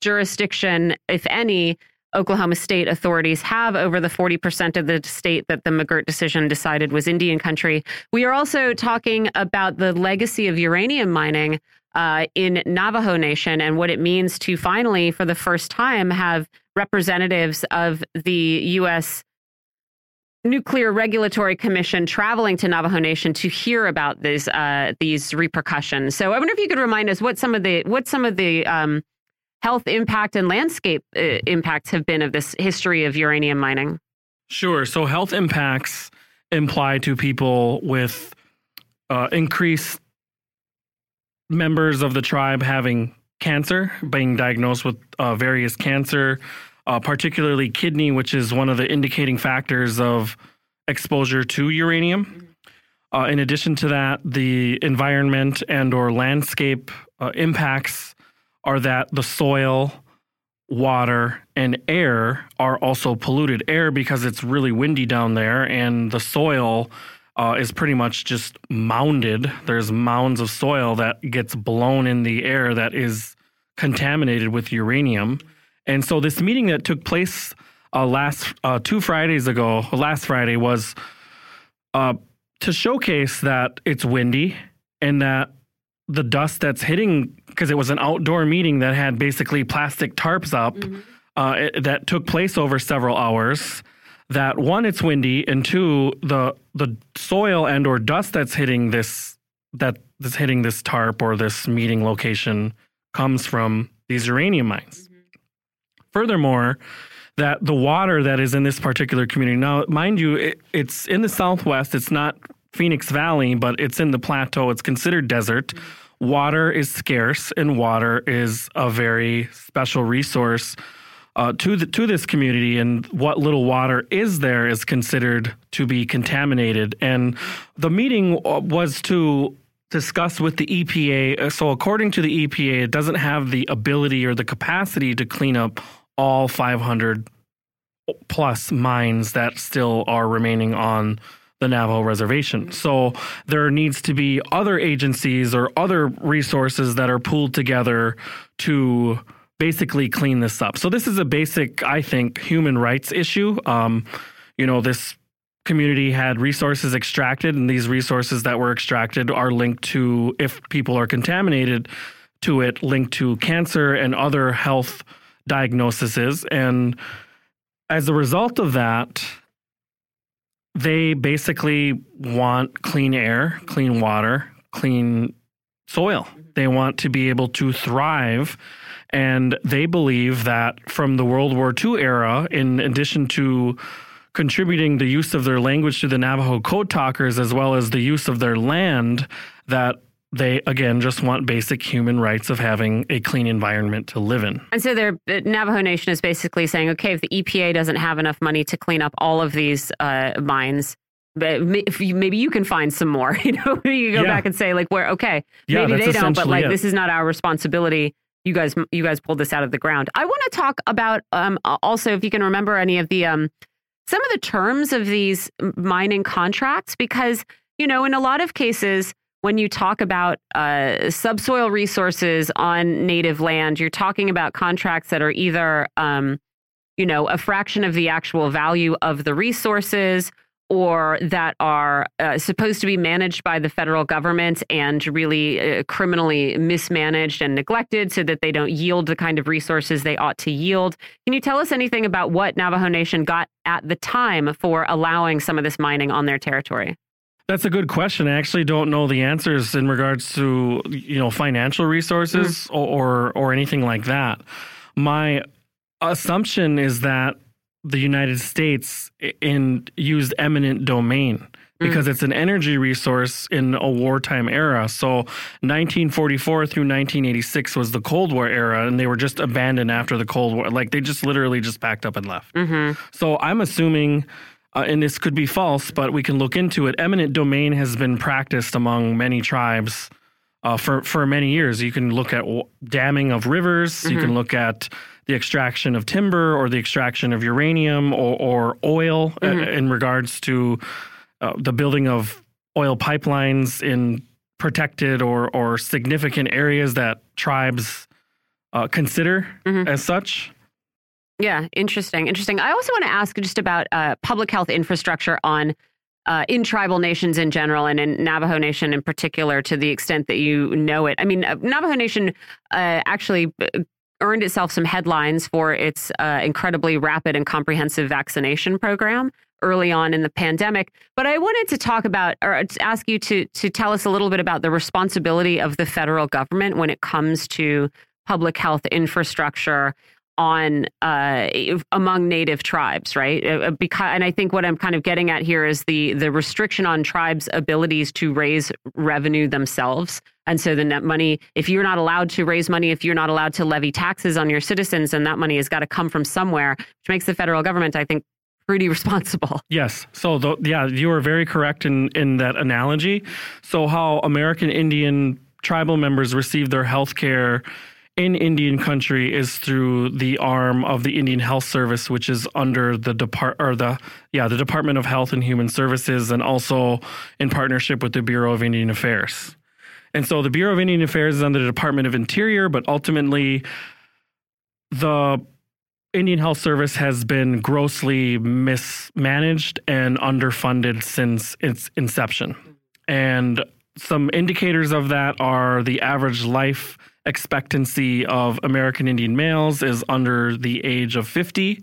jurisdiction, if any, Oklahoma state authorities have over the 40% of the state that the McGirt decision decided was Indian country. We are also talking about the legacy of uranium mining uh, in Navajo Nation and what it means to finally, for the first time, have representatives of the U.S. Nuclear Regulatory Commission traveling to Navajo Nation to hear about these uh, these repercussions. So I wonder if you could remind us what some of the what some of the um, health impact and landscape uh, impacts have been of this history of uranium mining? Sure. So health impacts imply to people with uh, increased members of the tribe having cancer, being diagnosed with uh, various cancer, uh, particularly kidney, which is one of the indicating factors of exposure to uranium. Uh, in addition to that, the environment and or landscape uh, impacts are that the soil, water, and air are also polluted. Air because it's really windy down there, and the soil uh, is pretty much just mounded. There's mounds of soil that gets blown in the air that is contaminated with uranium. And so this meeting that took place uh, last uh, two Fridays ago, last Friday was uh, to showcase that it's windy and that the dust that's hitting because it was an outdoor meeting that had basically plastic tarps up Mm-hmm. uh, it- that took place over several hours. That one, it's windy, and two, the the soil and or dust that's hitting this that that's hitting this tarp or this meeting location comes from these uranium mines. Furthermore, that the water that is in this particular community now, mind you, it, it's in the southwest. It's not Phoenix Valley, but it's in the plateau. It's considered desert. Water is scarce, and water is a very special resource uh, to the, to this community. And what little water is there is considered to be contaminated. And the meeting uh, was to discuss with the EPA. Uh, So, according to the EPA, it doesn't have the ability or the capacity to clean up all 500 plus mines that still are remaining on the Navajo reservation. So there needs to be other agencies or other resources that are pooled together to basically clean this up. So this is a basic, I think, human rights issue. Um, you know, this community had resources extracted, and these resources that were extracted are linked to, if people are contaminated to it, linked to cancer and other health diagnoses. And as a result of that, they basically want clean air, clean water, clean soil. They want to be able to thrive. And they believe that from the World War II era, in addition to contributing the use of their language to the Navajo code talkers as well as the use of their land, that they again just want basic human rights of having a clean environment to live in. And so their Navajo Nation is basically saying, okay, if the EPA doesn't have enough money to clean up all of these uh, mines, maybe you can find some more. You know, you go yeah. back and say like, where okay, maybe they don't, but like it. this is not our responsibility. You guys, you guys pulled this out of the ground. I want to talk about um, also if you can remember any of the um, some of the terms of these mining contracts because you know in a lot of cases when you talk about uh, subsoil resources on native land, you're talking about contracts that are either, um, you know, a fraction of the actual value of the resources or that are uh, supposed to be managed by the federal government and really uh, criminally mismanaged and neglected so that they don't yield the kind of resources they ought to yield. Can you tell us anything about what Navajo Nation got at the time for allowing some of this mining on their territory? That's a good question. I actually don't know the answers in regards to you know financial resources mm. or or anything like that. My assumption is that the United States in used eminent domain mm. because mm. it's an energy resource in a wartime era. So 1944 through 1986 was the Cold War era, and they were just abandoned after the Cold War. Like they just literally just packed up and left. Mm -hmm. So I'm assuming uh, and this could be false, but we can look into it. Eminent domain has been practiced among many tribes uh, for for many years. You can look at damming of rivers. Mm -hmm. You can mm-hmm. look at the extraction of timber or the extraction of uranium or, or oil mm -hmm. in regards to uh, the building of oil pipelines in protected or or significant areas that tribes uh, consider mm -hmm. as such. Yeah, interesting. Interesting. I also want to ask just about uh, public health infrastructure on uh, in tribal nations in general and in Navajo Nation in particular, to the extent that you know it. I mean, uh, Navajo Nation uh, actually uh, earned itself some headlines for its uh, incredibly rapid and comprehensive vaccination program early on in the pandemic. But I wanted to talk about or ask you to to tell us a little bit about the responsibility of the federal government when it comes to public health infrastructure on uh, among native tribes, right? Uh, uh, because, and I think what I'm kind of getting at here is the the restriction on tribes' abilities to raise revenue themselves. And so the net money, if you're not allowed to raise money, if you're not allowed to levy taxes on your citizens, then that money has got to come from somewhere, which makes the federal government, I think, pretty responsible. Yes. So the, yeah, you are very correct in in that analogy. So how American Indian tribal members receive their health care in Indian country is through the arm of the Indian Health Service, which is under the depart or the yeah the Department of Health and Human Services, and also in partnership with the Bureau of Indian Affairs. And so the Bureau of Indian Affairs is under the Department of Interior, but ultimately the Indian Health Service has been grossly mismanaged and underfunded since its inception. And some indicators of that are the average life expectancy of American Indian males is under the age of 50.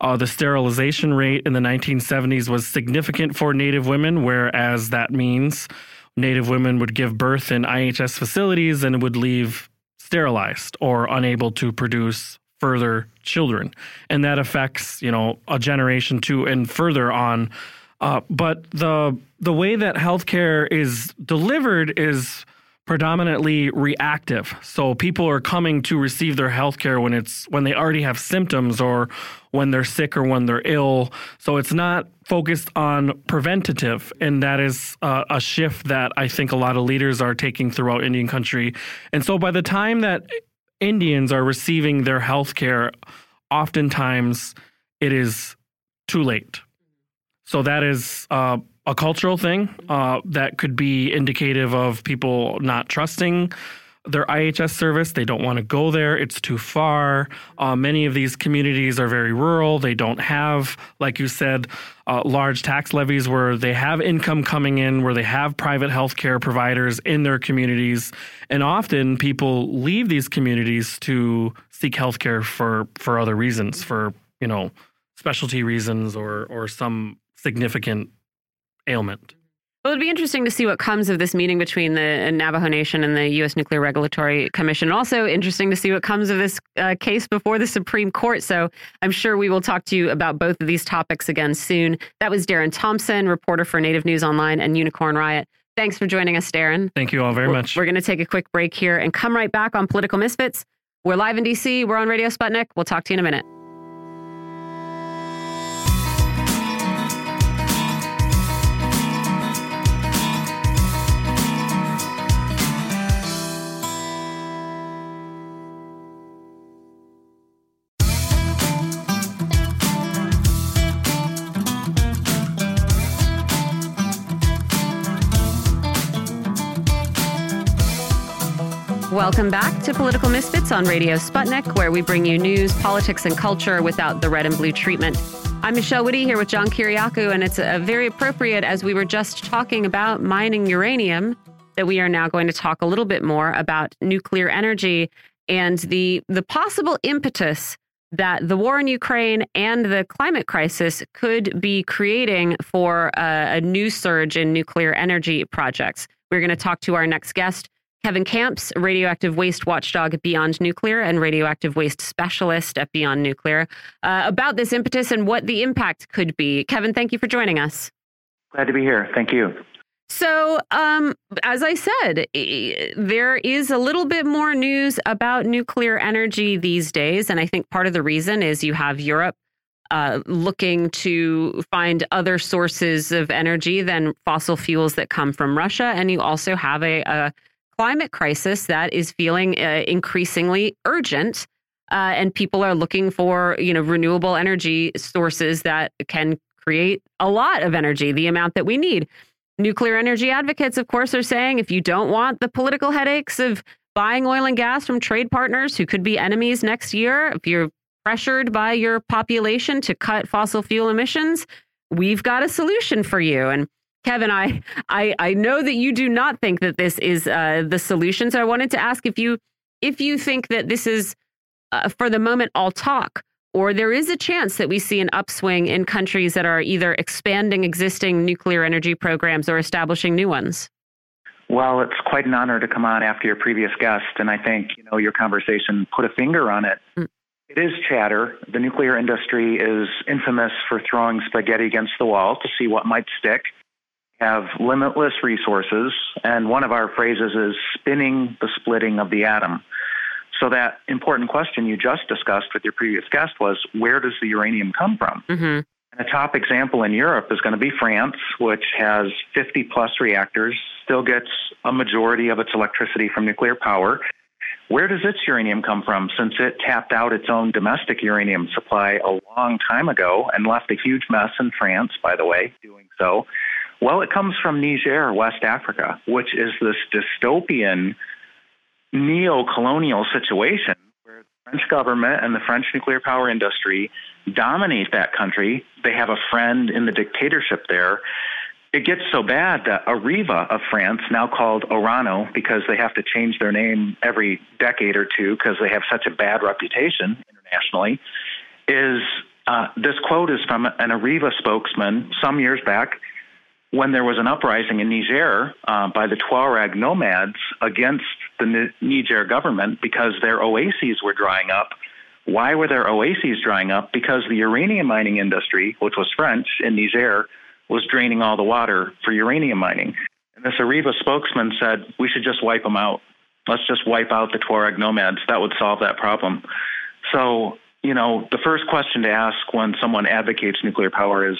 Uh, the sterilization rate in the 1970s was significant for Native women, whereas that means Native women would give birth in IHS facilities and would leave sterilized or unable to produce further children. And that affects, you know, a generation two and further on. Uh, but the the way that healthcare is delivered is predominantly reactive. So people are coming to receive their health care when it's when they already have symptoms or when they're sick or when they're ill. So it's not focused on preventative and that is uh, a shift that I think a lot of leaders are taking throughout Indian country. And so by the time that Indians are receiving their health care, oftentimes it is too late. So that is uh, a cultural thing uh, that could be indicative of people not trusting their IHS service. They don't want to go there. It's too far. Uh, many of these communities are very rural. They don't have, like you said, uh, large tax levies where they have income coming in, where they have private health care providers in their communities. And often people leave these communities to seek health care for, for other reasons, for, you know, specialty reasons or, or some significant ailment. Well, it'd be interesting to see what comes of this meeting between the Navajo Nation and the U.S. Nuclear Regulatory Commission. Also, interesting to see what comes of this uh, case before the Supreme Court. So, I'm sure we will talk to you about both of these topics again soon. That was Darren Thompson, reporter for Native News Online and Unicorn Riot. Thanks for joining us, Darren. Thank you all very much. We're, we're going to take a quick break here and come right back on Political Misfits. We're live in D.C., we're on Radio Sputnik. We'll talk to you in a minute. Welcome back to Political Misfits on Radio Sputnik, where we bring you news, politics, and culture without the red and blue treatment. I'm Michelle Witte here with John Kiriakou, and it's uh, very appropriate as we were just talking about mining uranium that we are now going to talk a little bit more about nuclear energy and the the possible impetus that the war in Ukraine and the climate crisis could be creating for a, a new surge in nuclear energy projects. We're going to talk to our next guest. Kevin Kamps, radioactive waste watchdog at Beyond Nuclear and radioactive waste specialist at Beyond Nuclear, uh, about this impetus and what the impact could be. Kevin, thank you for joining us. Glad to be here. Thank you. So, um, as I said, there is a little bit more news about nuclear energy these days. And I think part of the reason is you have Europe uh, looking to find other sources of energy than fossil fuels that come from Russia. And you also have a, a climate crisis that is feeling uh, increasingly urgent. Uh, and people are looking for, you know, renewable energy sources that can create a lot of energy, the amount that we need. Nuclear energy advocates, of course, are saying if you don't want the political headaches of buying oil and gas from trade partners who could be enemies next year, if you're pressured by your population to cut fossil fuel emissions, we've got a solution for you. And Kevin, I, I, I know that you do not think that this is uh, the solution. So I wanted to ask if you, if you think that this is, uh, for the moment, all talk, or there is a chance that we see an upswing in countries that are either expanding existing nuclear energy programs or establishing new ones. Well, it's quite an honor to come on after your previous guest, and I think you know your conversation put a finger on it. Mm. It is chatter. The nuclear industry is infamous for throwing spaghetti against the wall to see what might stick have limitless resources, and one of our phrases is spinning the splitting of the atom. So, that important question you just discussed with your previous guest was where does the uranium come from? Mm-hmm. And a top example in Europe is going to be France, which has 50 plus reactors, still gets a majority of its electricity from nuclear power. Where does its uranium come from since it tapped out its own domestic uranium supply a long time ago and left a huge mess in France, by the way, doing so? Well, it comes from Niger, West Africa, which is this dystopian neo colonial situation where the French government and the French nuclear power industry dominate that country. They have a friend in the dictatorship there. It gets so bad that Areva of France, now called Orano, because they have to change their name every decade or two because they have such a bad reputation internationally, is uh, this quote is from an Areva spokesman some years back when there was an uprising in Niger uh, by the Tuareg nomads against the Niger government because their oases were drying up. Why were their oases drying up? Because the uranium mining industry, which was French in Niger, was draining all the water for uranium mining. And this Areva spokesman said, we should just wipe them out. Let's just wipe out the Tuareg nomads. That would solve that problem. So, you know, the first question to ask when someone advocates nuclear power is,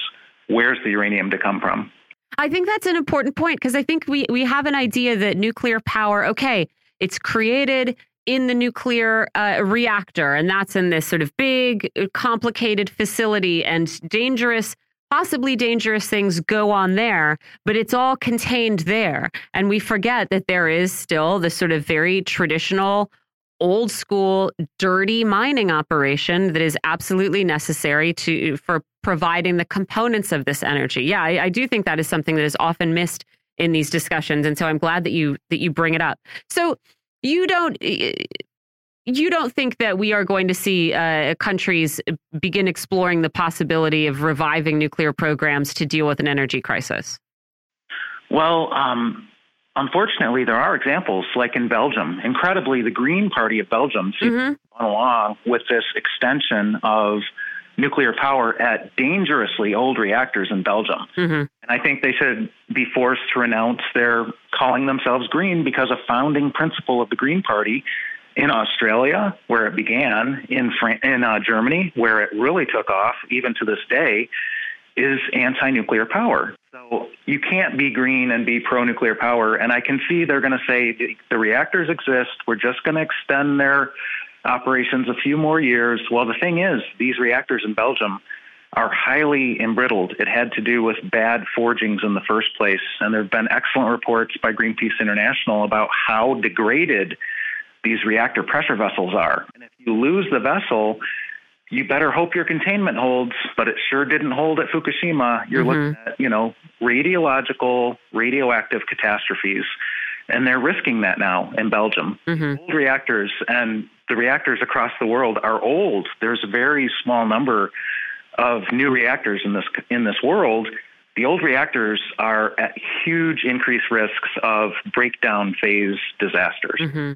where's the uranium to come from? I think that's an important point because I think we we have an idea that nuclear power, okay, it's created in the nuclear uh, reactor, and that's in this sort of big, uh, complicated facility and dangerous possibly dangerous things go on there, but it's all contained there. And we forget that there is still this sort of very traditional, old school, dirty mining operation that is absolutely necessary to for providing the components of this energy. Yeah, I, I do think that is something that is often missed in these discussions. And so I'm glad that you that you bring it up. So you don't you don't think that we are going to see uh, countries begin exploring the possibility of reviving nuclear programs to deal with an energy crisis? Well, um, unfortunately, there are examples, like in Belgium. Incredibly, the Green Party of Belgium seems mm-hmm. gone along with this extension of nuclear power at dangerously old reactors in Belgium. Mm-hmm. And I think they should be forced to renounce their calling themselves green because a founding principle of the Green Party in Australia, where it began, in Fran- in uh, Germany, where it really took off, even to this day, is anti-nuclear power. So you can't be green and be pro-nuclear power. And I can see they're going to say the, the reactors exist. We're just going to extend their operations a few more years. Well, the thing is, these reactors in Belgium are highly embrittled. It had to do with bad forgings in the first place. And there have been excellent reports by Greenpeace International about how degraded these reactor pressure vessels are. And if you lose the vessel, you better hope your containment holds, but it sure didn't hold at Fukushima. You're mm-hmm. looking at, you know, radiological, radioactive catastrophes. And they're risking that now in Belgium. Mm-hmm. Old reactors and the reactors across the world are old. There's a very small number of new reactors in this in this world. The old reactors are at huge increased risks of breakdown phase disasters. Mm-hmm.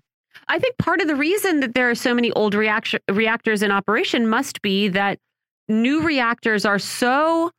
I think part of the reason that there are so many old reactor, reactors in operation must be that new reactors are so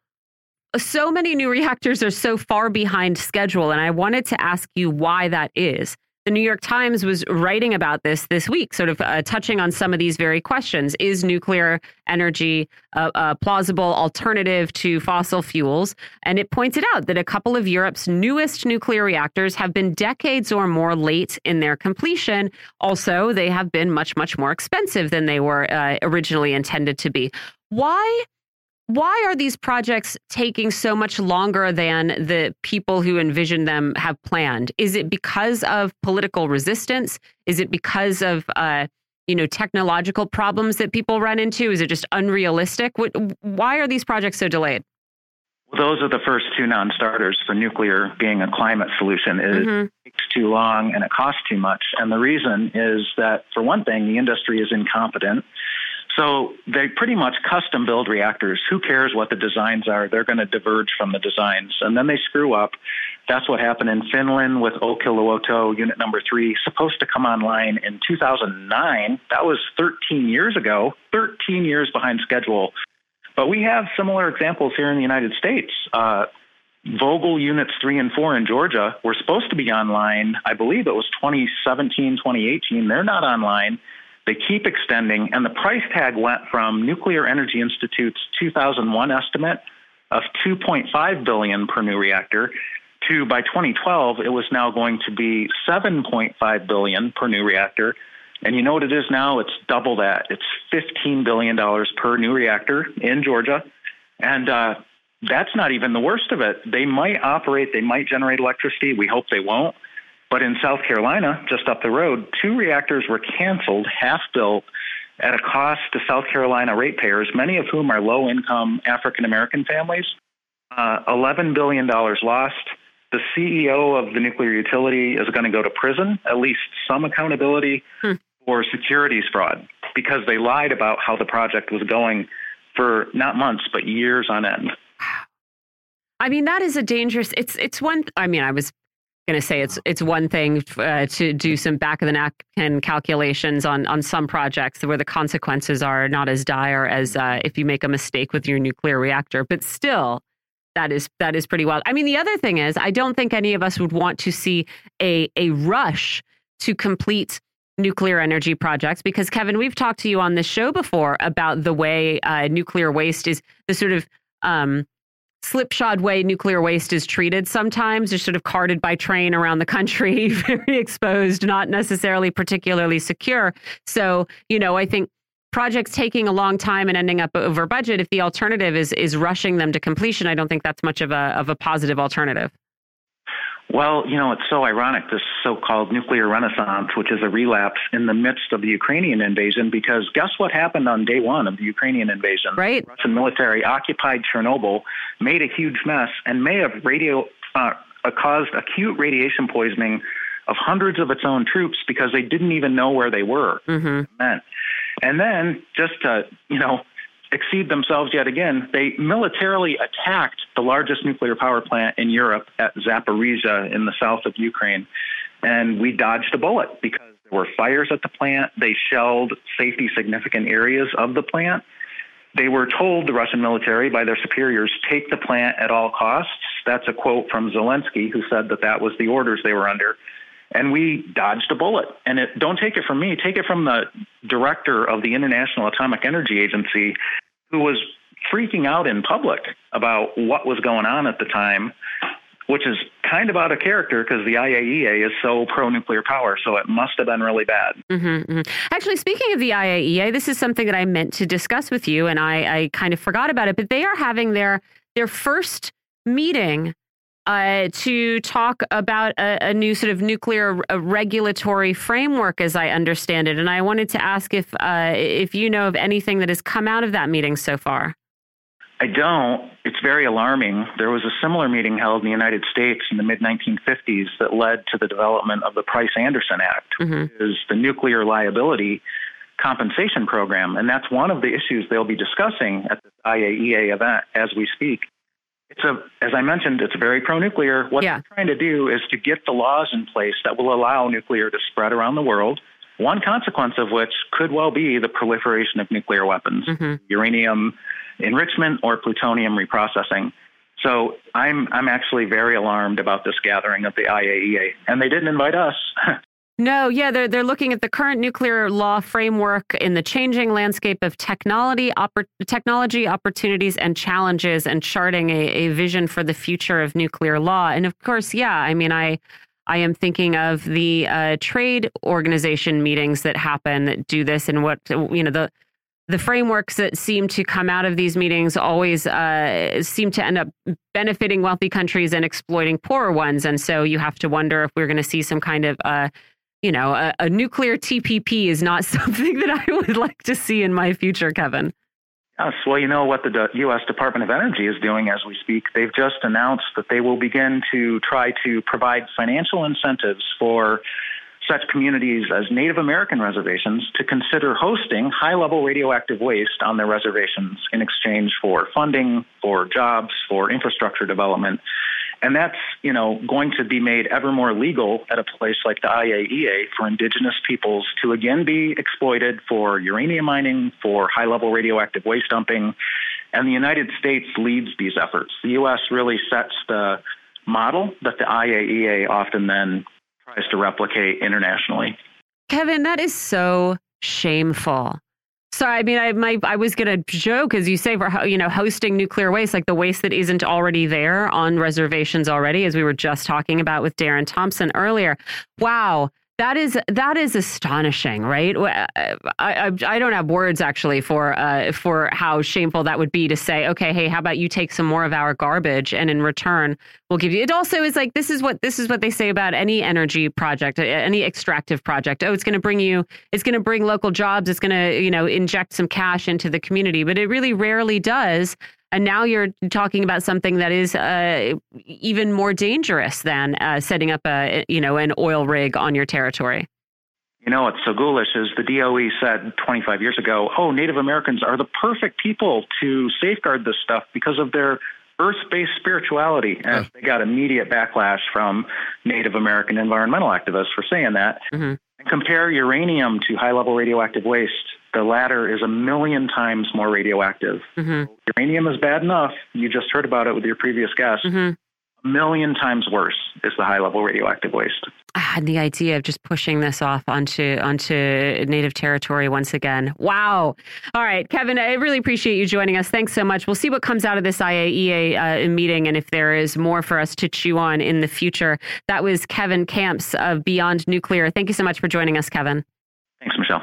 so many new reactors are so far behind schedule and I wanted to ask you why that is. The New York Times was writing about this this week, sort of uh, touching on some of these very questions. Is nuclear energy a, a, plausible alternative to fossil fuels? And it pointed out that a couple of Europe's newest nuclear reactors have been decades or more late in their completion. Also, they have been much, much more expensive than they were uh, originally intended to be. Why why are these projects taking so much longer than the people who envisioned them have planned? Is it because of political resistance? Is it because of uh, you know technological problems that people run into? Is it just unrealistic? What, why are these projects so delayed? Well, those are the first two non-starters for nuclear being a climate solution. It mm-hmm. takes too long and it costs too much. And the reason is that, for one thing, the industry is incompetent. So they pretty much custom build reactors. Who cares what the designs are? They're going to diverge from the designs. And then they screw up. That's what happened in Finland with Olkiluoto unit number three, supposed to come online in 2009. That was 13 years ago, 13 years behind schedule. But we have similar examples here in the United States. Uh, Vogtle units three and four in Georgia were supposed to be online. I believe it was 2017, 2018. They're not online. They keep extending, and the price tag went from Nuclear Energy Institute's 2001 estimate of 2.5 billion per new reactor to by 2012 it was now going to be 7.5 billion per new reactor. And you know what it is now? It's double that. It's 15 billion dollars per new reactor in Georgia, and uh, that's not even the worst of it. They might operate, they might generate electricity. We hope they won't. But in South Carolina, just up the road, two reactors were canceled, half built, at a cost to South Carolina ratepayers, many of whom are low income African American families. Uh, $11 billion lost. The CEO of the nuclear utility is going to go to prison, at least some accountability hmm. for securities fraud, because they lied about how the project was going for not months, but years on end. I mean, that is a dangerous. It's it's one. I mean, I was going to say it's it's one thing uh, to do some back of the napkin calculations on on some projects where the consequences are not as dire as uh, if you make a mistake with your nuclear reactor, but still. That is that is pretty wild. I mean, the other thing is, I don't think any of us would want to see a a rush to complete nuclear energy projects because Kevin, we've talked to you on this show before about the way uh, nuclear waste is the sort of um, slipshod way nuclear waste is treated sometimes, just sort of carted by train around the country, very exposed, not necessarily particularly secure. So, you know, I think projects taking a long time and ending up over budget, if the alternative is is rushing them to completion, I don't think that's much of a of a positive alternative. Well, you know, it's so ironic, this so called nuclear renaissance, which is a relapse in the midst of the Ukrainian invasion, because guess what happened on day one of the Ukrainian invasion? Right. The Russian military occupied Chernobyl, made a huge mess, and may have radio, uh, caused acute radiation poisoning of hundreds of its own troops because they didn't even know where they were. Mm-hmm. And then, just to, you know, exceed themselves yet again, they militarily attacked the largest nuclear power plant in Europe at Zaporizhia in the south of Ukraine. And we dodged a bullet because there were fires at the plant. They shelled safety significant areas of the plant. They were told, the Russian military, by their superiors, take the plant at all costs. That's a quote from Zelensky, who said that that was the orders they were under. And we dodged a bullet. And it, don't take it from me, take it from the director of the International Atomic Energy Agency, who was freaking out in public about what was going on at the time, which is kind of out of character because the IAEA is so pro nuclear power. So it must have been really bad. Mm-hmm, mm-hmm. Actually, speaking of the IAEA, this is something that I meant to discuss with you, and I, I kind of forgot about it. But they are having their their first meeting uh, to talk about a, a, new sort of nuclear regulatory framework, as I understand it. And I wanted to ask if uh, if you know of anything that has come out of that meeting so far. I don't. It's very alarming. There was a similar meeting held in the United States in the mid 1950s that led to the development of the Price Anderson Act, mm-hmm. which is the nuclear liability compensation program. And that's one of the issues they'll be discussing at the IAEA event as we speak. It's a, as I mentioned, it's very pro-nuclear. What yeah. they're trying to do is to get the laws in place that will allow nuclear to spread around the world. One consequence of which could well be the proliferation of nuclear weapons, mm-hmm. uranium enrichment or plutonium reprocessing. So I'm I'm actually very alarmed about this gathering of the IAEA, and they didn't invite us. No, yeah, they're they're looking at the current nuclear law framework in the changing landscape of technology, oppor- technology opportunities and challenges, and charting a, a vision for the future of nuclear law. And of course, yeah, I mean, I I am thinking of the uh, trade organization meetings that happen that do this, and what you know the the frameworks that seem to come out of these meetings always uh, seem to end up benefiting wealthy countries and exploiting poorer ones. And so you have to wonder if we're going to see some kind of uh, you know, a, a, nuclear TPP is not something that I would like to see in my future, Kevin. Yes, well, you know what the U.S. Department of Energy is doing as we speak. They've just announced that they will begin to try to provide financial incentives for such communities as Native American reservations to consider hosting high level radioactive waste on their reservations in exchange for funding, for jobs, for infrastructure development. And that's, you know, going to be made ever more legal at a place like the IAEA for indigenous peoples to again be exploited for uranium mining, for high level radioactive waste dumping. And the United States leads these efforts. The U.S. really sets the model that the IAEA often then tries to replicate internationally. Kevin, that is so shameful. Sorry, I mean, I my I was gonna joke as you say for you know hosting nuclear waste, like the waste that isn't already there on reservations already, as we were just talking about with Darren Thompson earlier. Wow, that is that is astonishing, right? I, I, I don't have words actually for uh, for how shameful that would be to say, okay, hey, how about you take some more of our garbage, and in return, we'll give you. It also is like this is what this is what they say about any energy project, any extractive project. Oh, it's going to bring you, it's going to bring local jobs, it's going to you know inject some cash into the community, but it really rarely does. And now you're talking about something that is uh, even more dangerous than uh, setting up a you know an oil rig on your territory. You know what's so ghoulish is the DOE said 25 years ago, "Oh, Native Americans are the perfect people to safeguard this stuff because of their earth-based spirituality." And they got immediate backlash from Native American environmental activists for saying that. Mm-hmm. And compare uranium to high-level radioactive waste the latter is a million times more radioactive. Mm-hmm. Uranium is bad enough. You just heard about it with your previous guest. Mm-hmm. A million times worse is the high level radioactive waste. And the idea of just pushing this off onto onto native territory once again. Wow. All right, Kevin, I really appreciate you joining us. Thanks so much. We'll see what comes out of this IAEA uh, meeting and if there is more for us to chew on in the future. That was Kevin Kamps of Beyond Nuclear. Thank you so much for joining us, Kevin. Thanks, Michelle.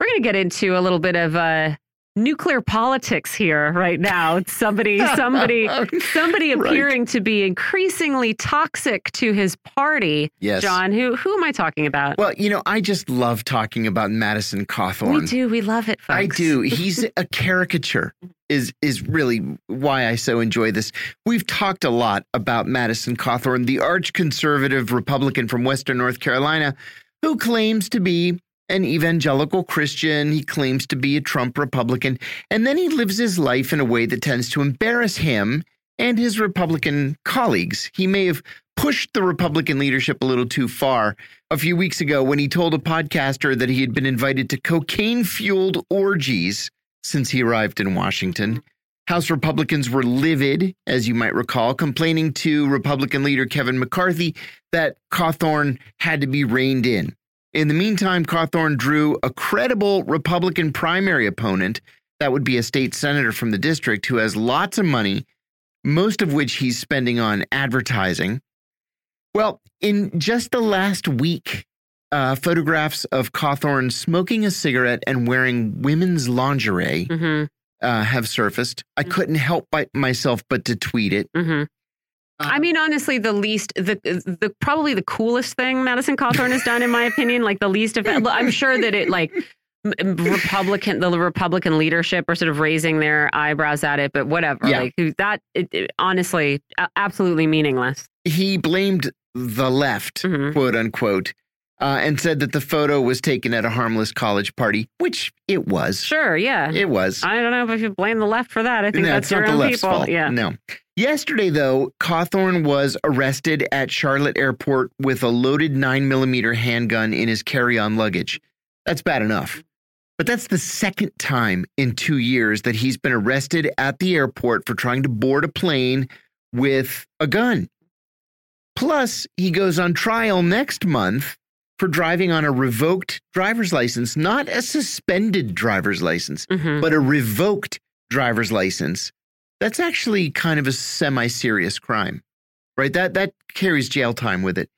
We're going to get into a little bit of uh, nuclear politics here right now. Somebody, somebody, somebody appearing right. to be increasingly toxic to his party. Yes, John. Who who am I talking about? Well, you know, I just love talking about Madison Cawthorn. We do. We love it. Folks. I do. He's a caricature. Is is really why I so enjoy this. We've talked a lot about Madison Cawthorn, the arch conservative Republican from Western North Carolina, who claims to be an evangelical Christian. He claims to be a Trump Republican. And then he lives his life in a way that tends to embarrass him and his Republican colleagues. He may have pushed the Republican leadership a little too far a few weeks ago when he told a podcaster that he had been invited to cocaine fueled orgies since he arrived in Washington. House Republicans were livid, as you might recall, complaining to Republican leader Kevin McCarthy that Cawthorn had to be reined in. In the meantime, Cawthorn drew a credible Republican primary opponent. That would be a state senator from the district who has lots of money, most of which he's spending on advertising. Well, in just the last week, uh, photographs of Cawthorn smoking a cigarette and wearing women's lingerie mm -hmm. uh, have surfaced. I mm-hmm. couldn't help by myself but to tweet it. Mm -hmm. I mean, honestly, the least, the the probably the coolest thing Madison Cawthorn has done, in my opinion, like the least of. I'm sure that it like Republican, the Republican leadership are sort of raising their eyebrows at it, but whatever. Yeah. Like that, it, it, honestly, absolutely meaningless. He blamed the left, mm -hmm. quote unquote, uh, and said that the photo was taken at a harmless college party, which it was. Sure, yeah, it was. I don't know if you blame the left for that. I think no, that's your own people. Fault. Yeah, no. Yesterday, though, Cawthorn was arrested at Charlotte Airport with a loaded 9mm handgun in his carry on luggage. That's bad enough. But that's the second time in two years that he's been arrested at the airport for trying to board a plane with a gun. Plus, he goes on trial next month for driving on a revoked driver's license, not a suspended driver's license, mm -hmm. but a revoked driver's license that's actually kind of a semi-serious crime, right? That that carries jail time with it.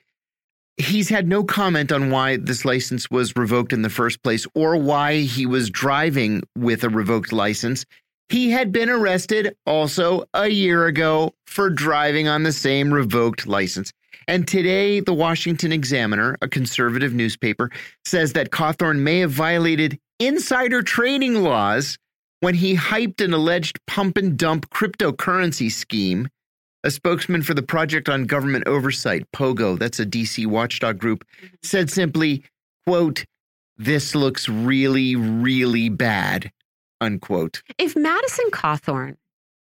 He's had no comment on why this license was revoked in the first place or why he was driving with a revoked license. He had been arrested also a year ago for driving on the same revoked license. And today, the Washington Examiner, a conservative newspaper, says that Cawthorn may have violated insider trading laws when he hyped an alleged pump and dump cryptocurrency scheme. A spokesman for the Project on Government Oversight, POGO, that's a DC watchdog group, said simply, quote, this looks really, really bad, unquote. If Madison Cawthorn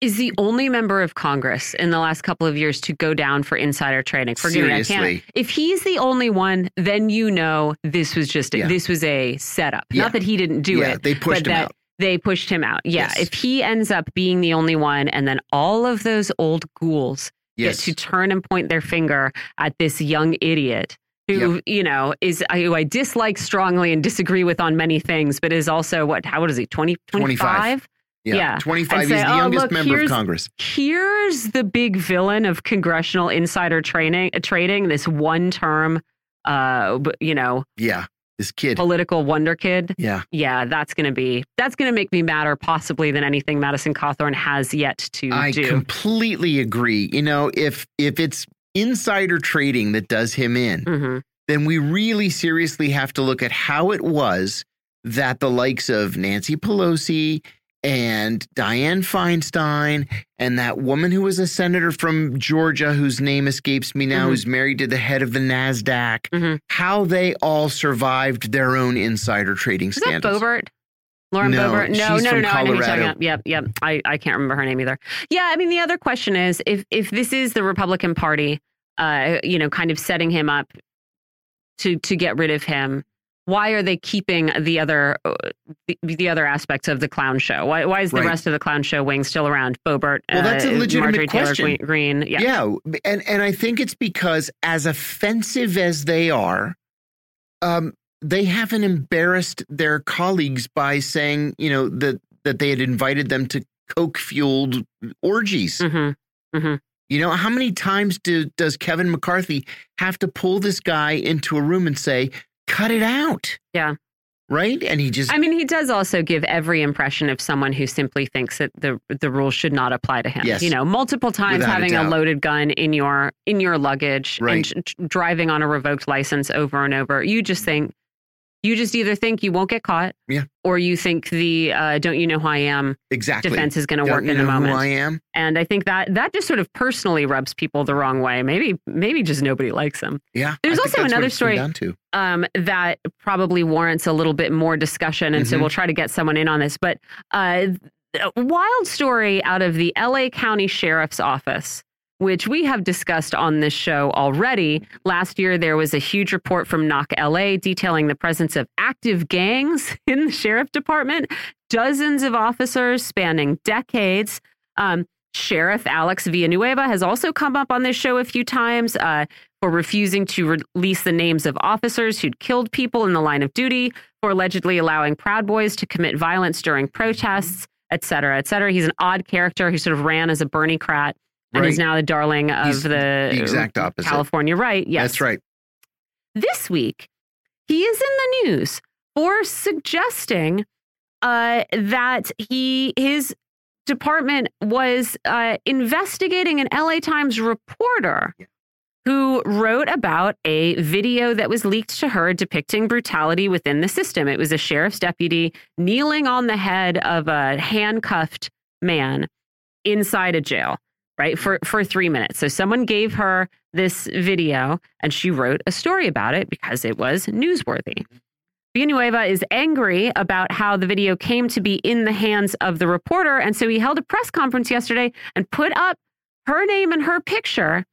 is the only member of Congress in the last couple of years to go down for insider trading. Forgive Seriously. me, I can't. If he's the only one, then you know this was just a, yeah. this was a setup. Yeah. Not that he didn't do yeah, it. They pushed him out. They pushed him out. Yeah. Yes. If he ends up being the only one, and then all of those old ghouls yes. get to turn and point their finger at this young idiot who yep. you know is who I dislike strongly and disagree with on many things, but is also what? How old is he? 20, 25? Yeah, yeah. 25. He's the oh, youngest look, member of Congress. Here's the big villain of congressional insider training, trading. This one term, uh, you know. Yeah this kid political wonder kid yeah yeah that's gonna be that's gonna make me madder possibly than anything madison cawthorn has yet to I do i completely agree you know if if it's insider trading that does him in mm -hmm. then we really seriously have to look at how it was that the likes of nancy pelosi and Dianne Feinstein and that woman who was a senator from Georgia whose name escapes me now, mm -hmm. who's married to the head of the NASDAQ, mm -hmm. how they all survived their own insider trading Is scandals. That Boebert? Lauren no, Boebert? No, she's no, from no, Colorado. no. Yep, yep. I, I can't remember her name either. Yeah, I mean, the other question is if if this is the Republican Party, uh, you know, kind of setting him up to to get rid of him, why are they keeping the other uh, the, the, other aspects of the clown show? Why, why is the right. rest of the clown show wing still around? Boebert, well, that's a uh, legitimate Marjorie question. Taylor Greene, yeah, yeah, and and I think it's because as offensive as they are, um, they haven't embarrassed their colleagues by saying, you know, that that they had invited them to coke fueled orgies. Mm -hmm. Mm -hmm. You know, how many times do, does Kevin McCarthy have to pull this guy into a room and say, cut it out. Yeah. right? And he just I mean, he does also give every impression of someone who simply thinks that the the rules should not apply to him. Yes. You know, multiple times Without having a, doubt. loaded gun in your in your luggage Right. and driving on a revoked license over and over. You just think you just either think you won't get caught, Yeah. or you think the uh, "don't you know who I am" exactly defense is going to work in the moment. Who I am? And I think that that just sort of personally rubs people the wrong way. Maybe maybe just nobody likes them. Yeah. There's I also another story- um, that probably warrants a little bit more discussion. And so Mhm. we'll try to get someone in on this. But uh, a wild story out of the LA County Sheriff's Office, which we have discussed on this show already. Last year, there was a huge report from Knock LA detailing the presence of active gangs in the sheriff department, dozens of officers spanning decades. Um, Sheriff Alex Villanueva has also come up on this show a few times. Uh, for refusing to release the names of officers who'd killed people in the line of duty, for allegedly allowing Proud Boys to commit violence during protests, et cetera, et cetera. He's an odd character who sort of ran as a Bernie Crat and is now the darling of He's the, the exact opposite. California right. Yes. That's right. This week, he is in the news for suggesting uh, that he his department was uh, investigating an LA Times reporter who wrote about a video that was leaked to her depicting brutality within the system. It was a sheriff's deputy kneeling on the head of a handcuffed man inside a jail, right? For for 3 minutes. So someone gave her this video and she wrote a story about it because it was newsworthy. Mm-hmm. Villanueva is angry about how the video came to be in the hands of the reporter. And so he held a press conference yesterday and put up her name and her picture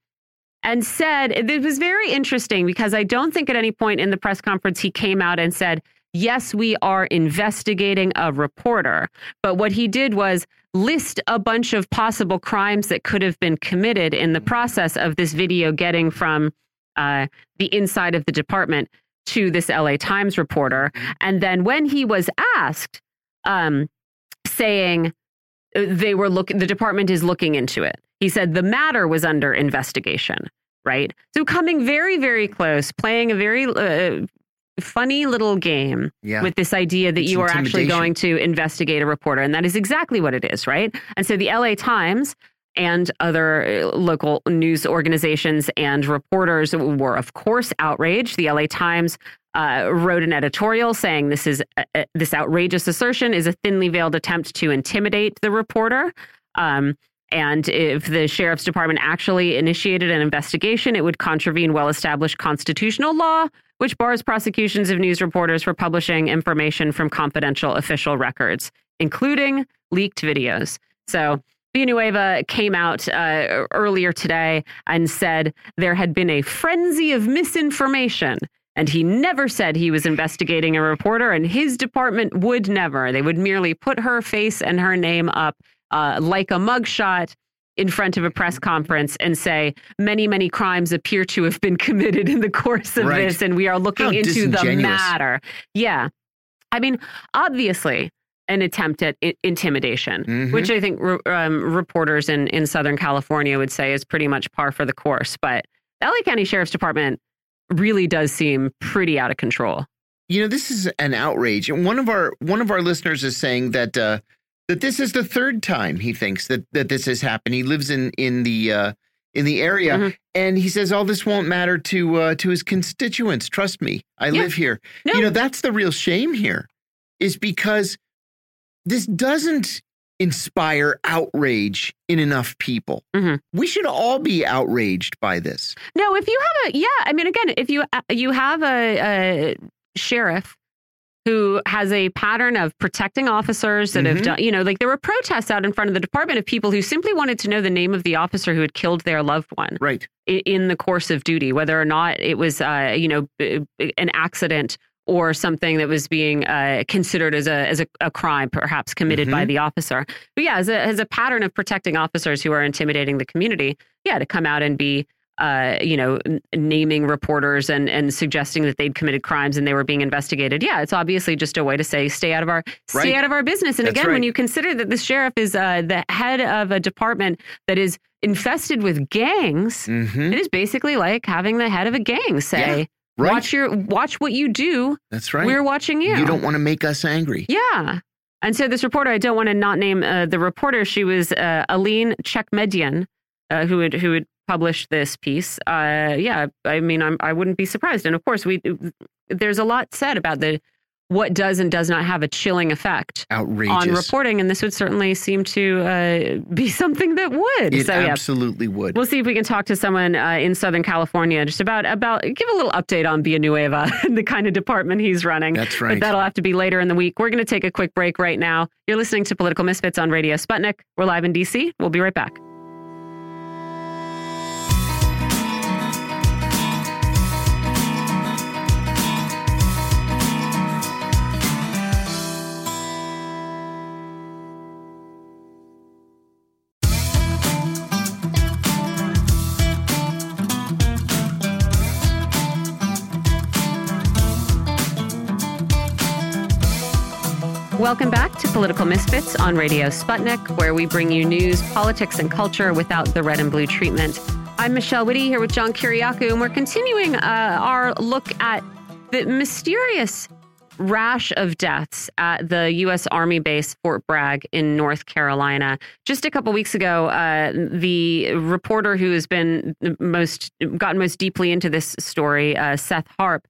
and said, it was very interesting because I don't think at any point in the press conference he came out and said, Yes, we are investigating a reporter. But what he did was list a bunch of possible crimes that could have been committed in the process of this video getting from uh, the inside of the department to this LA Times reporter. And then when he was asked, um, saying uh, they were looking, the department is looking into it. He said the matter was under investigation, right? So coming very, very close, playing a very uh, funny little game Yeah. with this idea that It's you are actually going to investigate a reporter. And that is exactly what it is, right? And so the LA Times and other uh, local news organizations and reporters were, of course, outraged. The LA Times uh, wrote an editorial saying this is uh, uh, this outrageous assertion is a thinly veiled attempt to intimidate the reporter. Um, and if the sheriff's department actually initiated an investigation, it would contravene well established constitutional law, which bars prosecutions of news reporters for publishing information from confidential official records, including leaked videos. So Villanueva came out uh, earlier today and said there had been a frenzy of misinformation. And he never said he was investigating a reporter, and his department would never. They would merely put her face and her name up uh, like a mugshot in front of a press conference and say many, many crimes appear to have been committed in the course of Right. this, and we are looking How into the matter. Yeah. I mean, obviously, an attempt at i- intimidation, Mhm. which I think re- um, reporters in, in Southern California would say is pretty much par for the course. But the LA County Sheriff's Department really does seem pretty out of control. You know, this is an outrage. And one of our one of our listeners is saying that uh, that this is the third time he thinks that that this has happened. He lives in in the uh, in the area, Mhm. and he says all this won't matter to uh, to his constituents. Trust me, I Yeah. live here. No. You know, that's the real shame here, is because this doesn't inspire outrage in enough people. Mhm. We should all be outraged by this. No, if you have a yeah, I mean, again, if you uh, you have a, a sheriff who has a pattern of protecting officers that have Mhm. done, you know, like there were protests out in front of the department of people who simply wanted to know the name of the officer who had killed their loved one Right. in the course of duty, whether or not it was, uh, you know, an accident or something that was being uh, considered as a as a, a crime, perhaps committed by Mhm. the officer. But yeah, as a as a pattern of protecting officers who are intimidating the community, yeah, to come out and be. Uh, you know, n- naming reporters and and suggesting that they'd committed crimes and they were being investigated. Yeah, it's obviously just a way to say stay out of our stay out of our business. And That's again, when you consider that the sheriff is uh, the head of a department that is infested with gangs, hmm it is basically like having the head of a gang say, Right. Watch your watch what you do. That's right. We're watching you. You don't want to make us angry. Yeah. And so this reporter, I don't want to not name uh, the reporter. She was uh, Alene Tchekmedyian, uh, who had who had published this piece. Uh, yeah, I mean, I'm, I wouldn't be surprised. And of course, we there's a lot said about the what does and does not have a chilling effect Outrageous. on reporting, and this would certainly seem to uh, be something that would. It so yeah, absolutely would. We'll see if we can talk to someone uh, in Southern California just about about give a little update on Villanueva and the kind of department he's running. That's right. But that'll have to be later in the week. We're going to take a quick break right now. You're listening to Political Misfits on Radio Sputnik. We're live in DC. We'll be right back. Welcome back to Political Misfits on Radio Sputnik, where we bring you news, politics, and culture without the red and blue treatment. I'm Michelle Witte here with John Kiriakou, and we're continuing uh, our look at the mysterious rash of deaths at the U.S. Army base Fort Bragg in North Carolina. Just a couple weeks ago, uh, the reporter who has been most gotten most deeply into this story, uh, Seth Harp,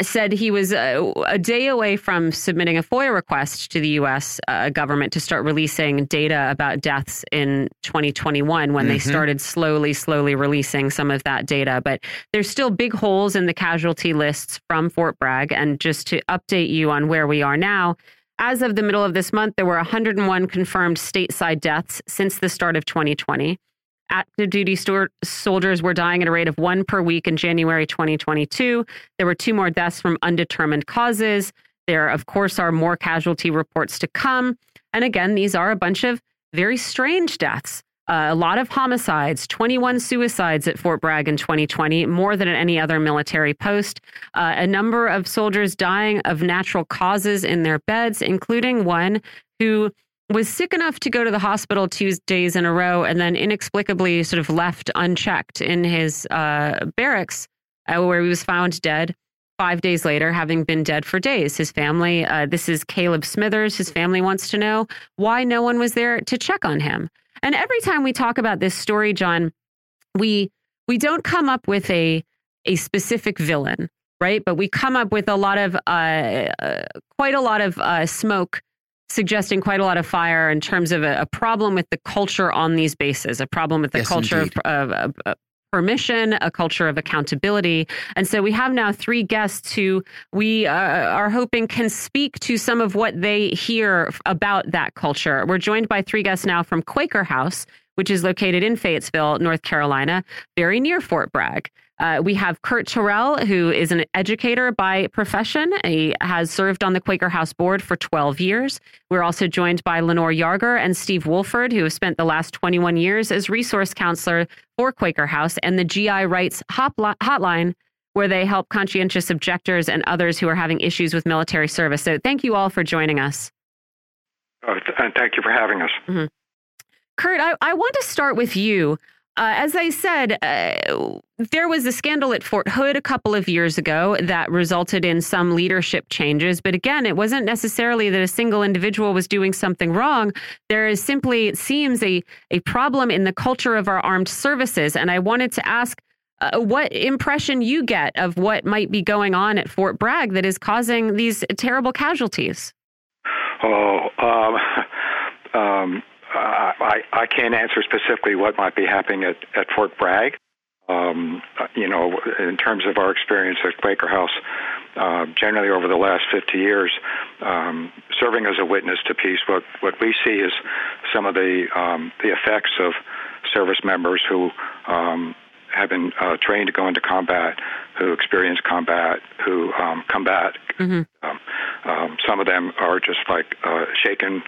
said he was uh, a day away from submitting a FOIA request to the U.S. Uh, government to start releasing data about deaths in 2021 when mm-hmm. they started slowly, slowly releasing some of that data. But there's still big holes in the casualty lists from Fort Bragg. And just to update you on where we are now, as of the middle of this month, there were 101 confirmed stateside deaths since the start of 2020 active duty soldiers were dying at a rate of one per week in January 2022. There were two more deaths from undetermined causes. There, of course, are more casualty reports to come. And again, these are a bunch of very strange deaths. Uh, a lot of homicides, 21 suicides at Fort Bragg in 2020, more than at any other military post. Uh, a number of soldiers dying of natural causes in their beds, including one who was sick enough to go to the hospital two days in a row and then inexplicably sort of left unchecked in his uh, barracks uh, where he was found dead five days later, having been dead for days. His family, uh, this is Caleb Smithers, his family wants to know why no one was there to check on him. And every time we talk about this story, John, we we don't come up with a a specific villain, right? But we come up with a lot of uh, uh quite a lot of uh, smoke suggesting quite a lot of fire in terms of a, a problem with the culture on these bases, a problem with the yes, culture of, of, of, permission, a culture of accountability. And so we have now three guests who we uh, are hoping can speak to some of what they hear about that culture. We're joined by three guests now from Quaker House, which is located in Fayetteville, North Carolina, very near Fort Bragg. Uh, we have Curt Torell, who is an educator by profession. He has served on the Quaker House board for 12 years. We're also joined by Lenore Yarger and Steve Woolford, who have spent the last 21 years as resource counselor for Quaker House and the GI Rights Hotline, where they help conscientious objectors and others who are having issues with military service. So thank you all for joining us. Uh, and thank you for having us. Mm -hmm. Curt, I, I want to start with you. Uh, as I said, uh, there was a scandal at Fort Hood a couple of years ago that resulted in some leadership changes. But again, it wasn't necessarily that a single individual was doing something wrong. There is simply, it seems, a, a problem in the culture of our armed services. And I wanted to ask uh, what impression you get of what might be going on at Fort Bragg that is causing these terrible casualties. Oh, um, um I, I can't answer specifically what might be happening at, at Fort Bragg. Um, you know, in terms of our experience at Quaker House, uh, generally over the last 50 years, um, serving as a witness to peace, what, what we see is some of the um, the effects of service members who um, have been uh, trained to go into combat, who experience combat, who um, combat. Mm-hmm. Um, um, some of them are just like uh, shaken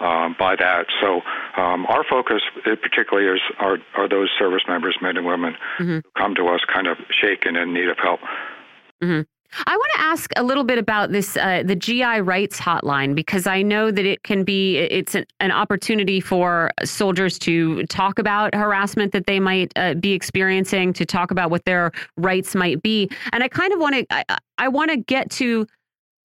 um, by that. So um, our focus, particularly, is are, are those service members, men and women, mm-hmm. who come to us kind of shaken and in need of help. Mm-hmm. I want to ask a little bit about this, uh, the GI rights hotline, because I know that it can be, it's an, an opportunity for soldiers to talk about harassment that they might uh, be experiencing, to talk about what their rights might be. And I kind of want to, I, I want to get to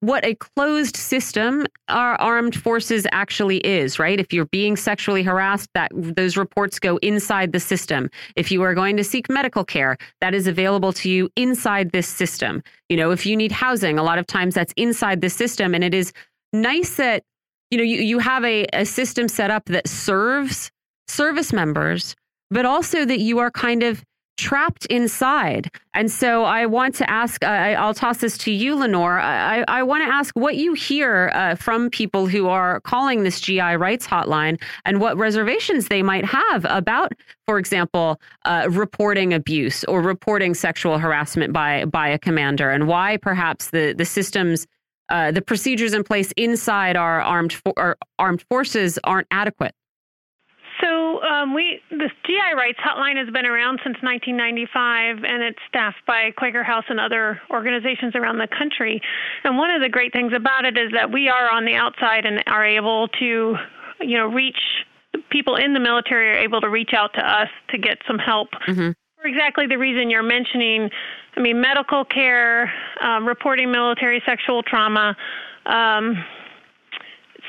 what a closed system our armed forces actually is, right? If you're being sexually harassed, that those reports go inside the system. If you are going to seek medical care, that is available to you inside this system. You know, if you need housing, a lot of times that's inside the system. And it is nice that, you know, you, you have a, a system set up that serves service members, but also that you are kind of trapped inside. And so I want to ask, uh, I, will toss this to you, Lenore. I, I want to ask what you hear uh, from people who are calling this GI rights hotline and what reservations they might have about, for example, uh, reporting abuse or reporting sexual harassment by, by a commander and why perhaps the, the systems, uh, the procedures in place inside our armed, our armed forces aren't adequate. So um, we this GI rights hotline has been around since 1995, and it's staffed by Quaker House and other organizations around the country. And one of the great things about it is that we are on the outside and are able to, you know, reach people in the military are able to reach out to us to get some help. Mm-hmm. For exactly the reason you're mentioning, I mean, medical care, um, reporting military sexual trauma, um,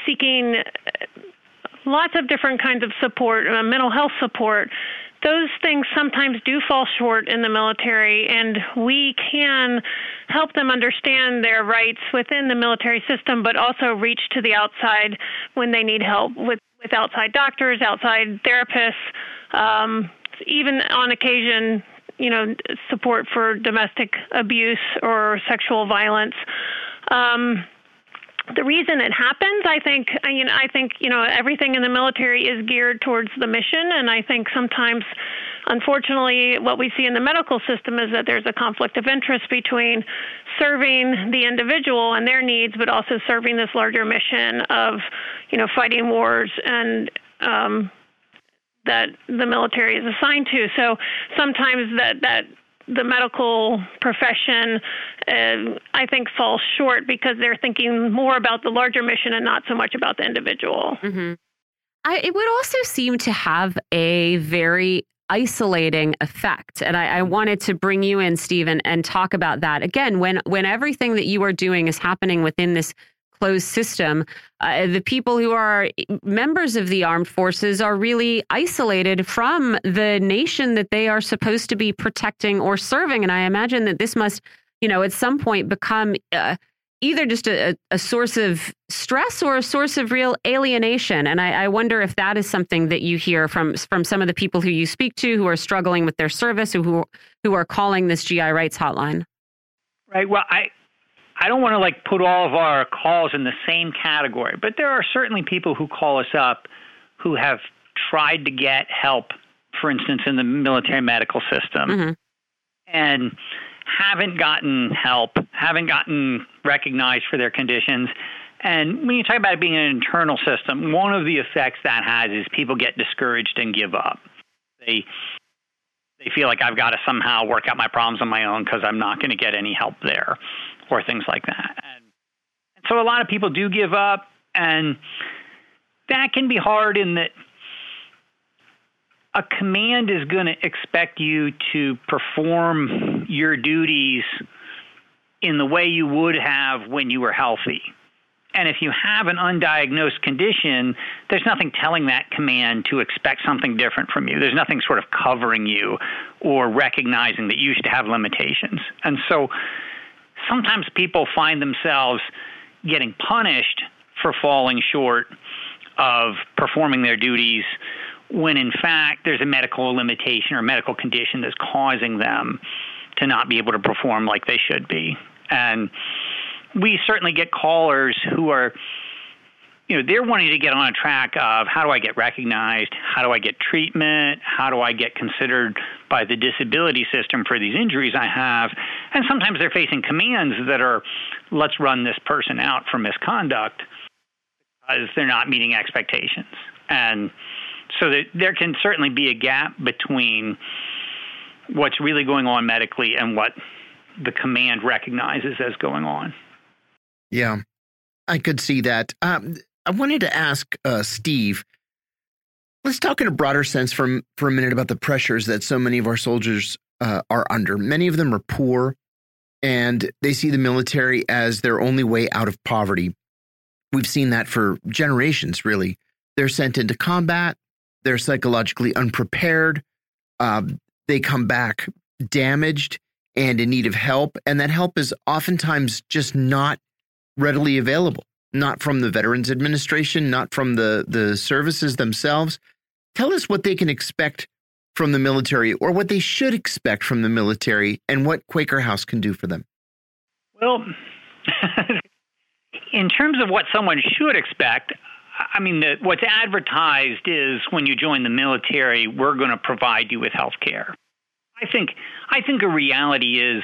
seeking lots of different kinds of support, uh, mental health support. Those things sometimes do fall short in the military, and we can help them understand their rights within the military system, but also reach to the outside when they need help with, with outside doctors, outside therapists, um, even on occasion, you know, support for domestic abuse or sexual violence. Um, the reason it happens, I think, you know, I think you know everything in the military is geared towards the mission, and I think sometimes, unfortunately, what we see in the medical system is that there's a conflict of interest between serving the individual and their needs, but also serving this larger mission of, you know, fighting wars and. Um, that the military is assigned to. So sometimes that that the medical profession, uh, I think, falls short because they're thinking more about the larger mission and not so much about the individual. Mm-hmm. I, it would also seem to have a very isolating effect. And I, I, wanted to bring you in, Stephen, and talk about that. Again, when when everything that you are doing is happening within this closed system, uh, the people who are members of the armed forces are really isolated from the nation that they are supposed to be protecting or serving. And I imagine that this must, you know, at some point become uh, either just a, a, source of stress or a source of real alienation. And I, I wonder if that is something that you hear from from some of the people who you speak to who are struggling with their service, who who are calling this GI rights hotline. Right. Well, I I don't want to like put all of our calls in the same category, but there are certainly people who call us up who have tried to get help, for instance, in the military medical system, mm-hmm. and haven't gotten help, haven't gotten recognized for their conditions. And when you talk about it being an internal system, one of the effects that has is people get discouraged and give up. They they feel like I've got to somehow work out my problems on my own because I'm not going to get any help there or things like that. And, and so a lot of people do give up, and that can be hard in that a command is going to expect you to perform your duties in the way you would have when you were healthy. And if you have an undiagnosed condition, there's nothing telling that command to expect something different from you. There's nothing sort of covering you or recognizing that you should have limitations. And so sometimes people find themselves getting punished for falling short of performing their duties when in fact there's a medical limitation or medical condition that's causing them to not be able to perform like they should be. And we certainly get callers who are you know they're wanting to get on a track of how do I get recognized, how do I get treatment, how do I get considered by the disability system for these injuries I have, and sometimes they're facing commands that are let's run this person out for misconduct because they're not meeting expectations, and so that there can certainly be a gap between what's really going on medically and what the command recognizes as going on. Yeah, I could see that. Um, I wanted to ask uh, Steve. Let's talk in a broader sense for for a minute about the pressures that so many of our soldiers uh, are under. Many of them are poor, and they see the military as their only way out of poverty. We've seen that for generations, really. They're sent into combat. They're psychologically unprepared. Uh, they come back damaged and in need of help, and that help is oftentimes just not readily available. Not from the Veterans Administration, not from the the services themselves. Tell us what they can expect from the military or what they should expect from the military and what Quaker House can do for them? Well, in terms of what someone should expect, I mean, the, what's advertised is when you join the military, we're going to provide you with health care. I think, I think a reality is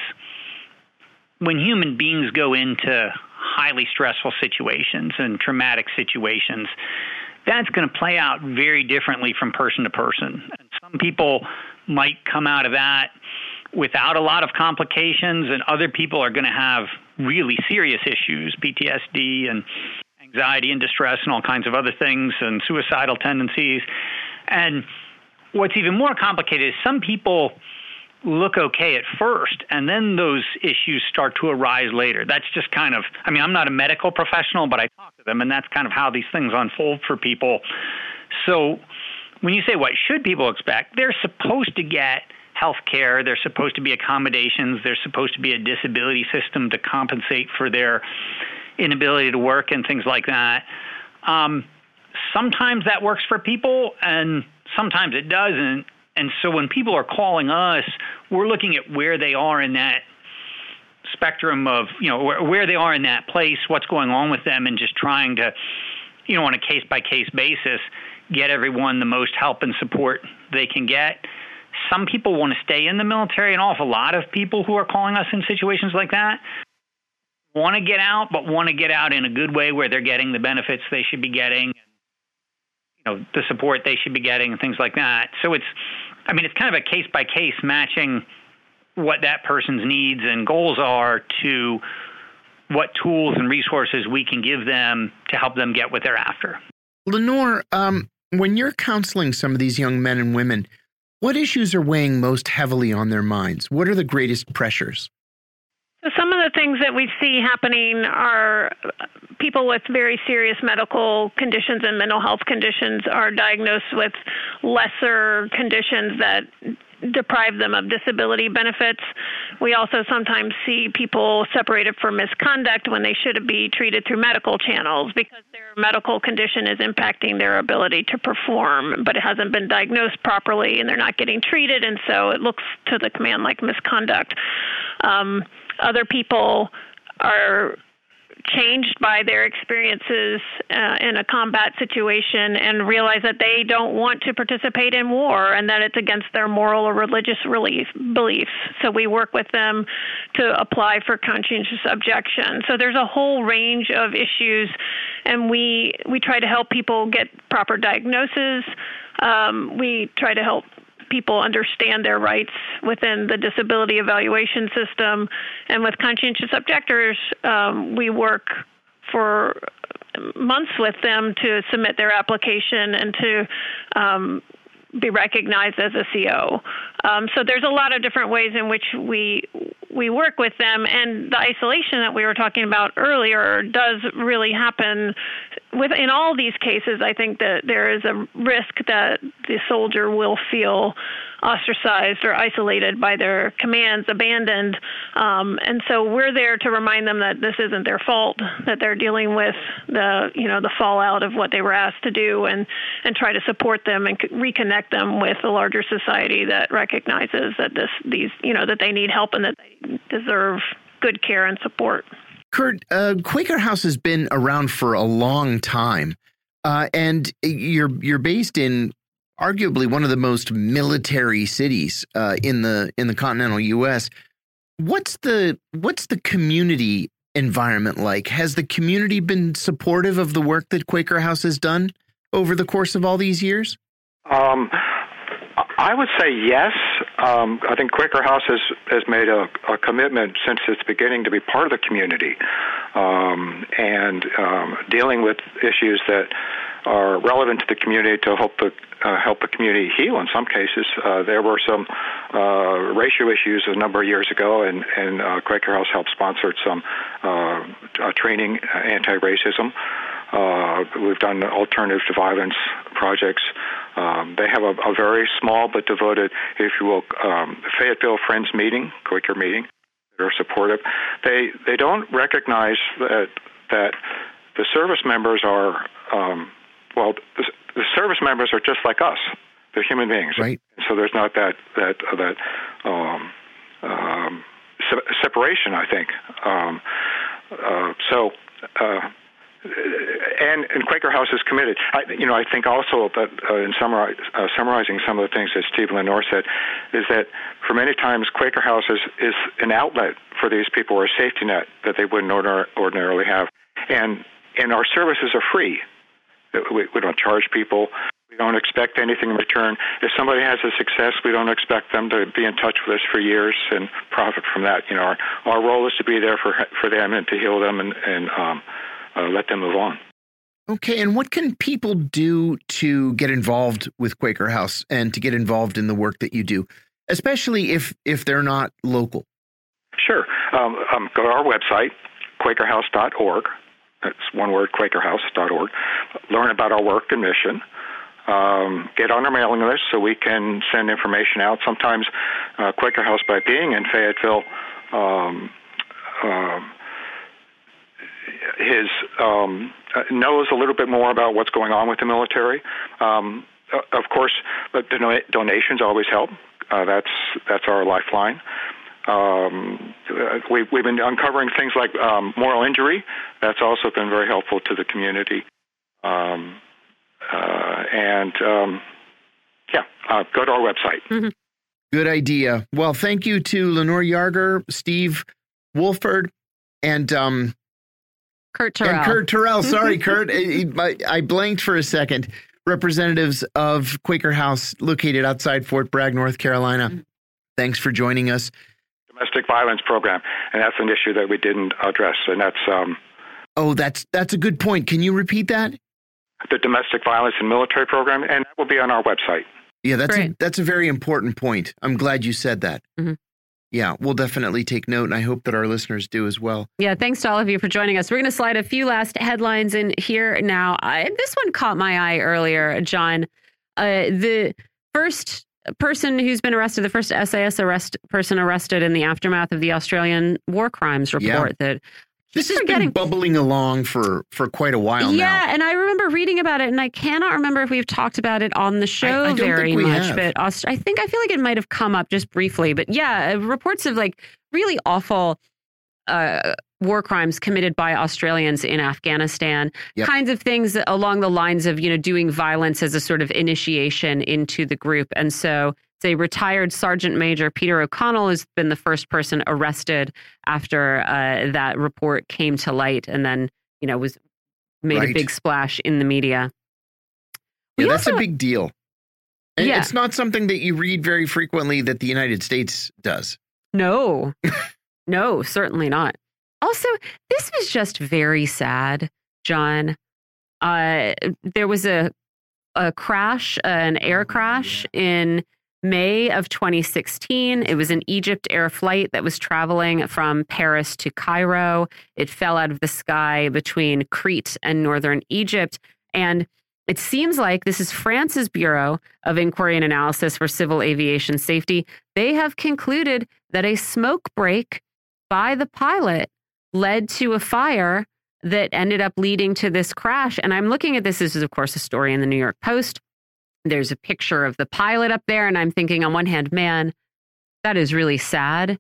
when human beings go into highly stressful situations and traumatic situations, that's going to play out very differently from person to person. And some people might come out of that without a lot of complications, and other people are going to have really serious issues, PTSD and anxiety and distress and all kinds of other things, and suicidal tendencies. And what's even more complicated is some people look okay at first, and then those issues start to arise later. That's just kind of, I mean, I'm not a medical professional, but I talk to them, and that's kind of how these things unfold for people. So when you say what should people expect, they're supposed to get health care, there's supposed to be accommodations, there's supposed to be a disability system to compensate for their inability to work and things like that. Um, sometimes that works for people, and sometimes it doesn't. And so when people are calling us, we're looking at where they are in that spectrum of, you know, where, where they are in that place, what's going on with them, and just trying to, you know, on a case by case basis, get everyone the most help and support they can get. Some people want to stay in the military. And an awful lot of people who are calling us in situations like that want to get out, but want to get out in a good way where they're getting the benefits they should be getting, you know, the support they should be getting, and things like that. So it's I mean, it's kind of a case by case matching what that person's needs and goals are to what tools and resources we can give them to help them get what they're after. Lenore, um, when you're counseling some of these young men and women, what issues are weighing most heavily on their minds? What are the greatest pressures? Some of the things that we see happening are people with very serious medical conditions and mental health conditions are diagnosed with lesser conditions that deprive them of disability benefits. We also sometimes see people separated for misconduct when they should be treated through medical channels because their medical condition is impacting their ability to perform, but it hasn't been diagnosed properly and they're not getting treated, and so it looks to the command like misconduct. Um, other people are changed by their experiences uh, in a combat situation and realize that they don't want to participate in war and that it's against their moral or religious relief, beliefs. So we work with them to apply for conscientious objection. So there's a whole range of issues, and we we try to help people get proper diagnosis. Um, we try to help people understand their rights within the disability evaluation system. And with conscientious objectors, um, we work for months with them to submit their application and to um, be recognized as a CO. Um, so there's a lot of different ways in which we we work with them, and the isolation that we were talking about earlier does really happen. With in all these cases, I think that there is a risk that the soldier will feel ostracized or isolated by their commands, abandoned. Um, and so we're there to remind them that this isn't their fault, that they're dealing with the you know the fallout of what they were asked to do, and and try to support them and reconnect them with a larger society that recognizes that this these you know that they need help and that they deserve good care and support. Curt, uh, Quaker House has been around for a long time, uh, and you're you're based in arguably one of the most military cities uh, in the in the continental U.S. What's the what's the community environment like? Has the community been supportive of the work that Quaker House has done over the course of all these years? Um, I would say yes. um, I think Quaker House has has made a, a, commitment since its beginning to be part of the community um, and um, dealing with issues that are relevant to the community to help the uh, help the community heal. In some cases, uh, there were some uh, racial issues a number of years ago, and and uh, Quaker House helped sponsor some uh, training uh, anti-racism. we've done alternative to violence projects. Um, they have a, a, very small but devoted, if you will, um, Fayetteville Friends meeting, Quaker meeting. They're supportive. They they don't recognize that that the service members are um, well, the, the service members are just like us. They're human beings. Right. So there's not that that uh, that um, um, se- separation. I think. Um, uh, so. Uh, and, and Quaker House is committed. I, you know, I think also that uh, in summarize, uh, summarizing some of the things that Steve Lenore said, is that for many times Quaker House is, is an outlet for these people or a safety net that they wouldn't ordinarily, ordinarily have. And and our services are free. We, we don't charge people. We don't expect anything in return. If somebody has a success, we don't expect them to be in touch with us for years and profit from that. You know, our, our role is to be there for for them and to heal them and, and um, uh, let them move on. Okay, and what can people do to get involved with Quaker House and to get involved in the work that you do, especially if if they're not local? Sure. Um, um, go to our website, quakerhouse.org. It's one word, quakerhouse.org. Learn about our work and mission. Um, get on our mailing list so we can send information out. Sometimes uh, Quaker House, by being in Fayetteville, um, uh, his um, uh, knows a little bit more about what's going on with the military. Um, of course, the donations always help. Uh, that's that's our lifeline. Um, we, we've been uncovering things like um, moral injury. That's also been very helpful to the community. Um, uh, and um, yeah, uh, go to our website. Mm -hmm. Good idea. Well, thank you to Lenore Yarger, Steve Woolford, and um, Curt Torell. And Curt Torell. Sorry, Curt. I, I blanked for a second. Representatives of Quaker House located outside Fort Bragg, North Carolina. Mm -hmm. Thanks for joining us domestic violence program, and that's an issue that we didn't address, and that's. Um, oh, that's that's a good point. Can you repeat that? The domestic violence and military program, and that will be on our website. Yeah, that's a, that's a very important point. I'm glad you said that. Mm -hmm. Yeah, we'll definitely take note, and I hope that our listeners do as well. Yeah, thanks to all of you for joining us. We're going to slide a few last headlines in here now. I, this one caught my eye earlier, John. Uh, the first person who's been arrested, the first SAS arrest person arrested in the aftermath of the Australian war crimes report yeah. that this has been bubbling along for for quite a while yeah, now. And I remember reading about it, and I cannot remember if we've talked about it on the show I, I very much. Have. But Aust I think I feel like it might have come up just briefly. But yeah, uh, reports of like really awful uh, war crimes committed by Australians in Afghanistan, yep. kinds of things along the lines of you know doing violence as a sort of initiation into the group, and so Say retired Sergeant Major Peter O'Connell has been the first person arrested after uh, that report came to light, and then you know was made right. a big splash in the media. Yeah, we that's also, a big deal. And yeah. it's not something that you read very frequently that the United States does. No, no, certainly not. Also, this was just very sad, John. Uh, there was a a crash, an air crash in May of 2016. It was an Egypt Air flight that was traveling from Paris to Cairo. It fell out of the sky between Crete and northern Egypt. And it seems like this is France's Bureau of Inquiry and Analysis for Civil Aviation Safety. They have concluded that a smoke break by the pilot led to a fire that ended up leading to this crash. And I'm looking at this. This is, of course, a story in the New York Post. There's a picture of the pilot up there, and I'm thinking, on one hand, man, that is really sad.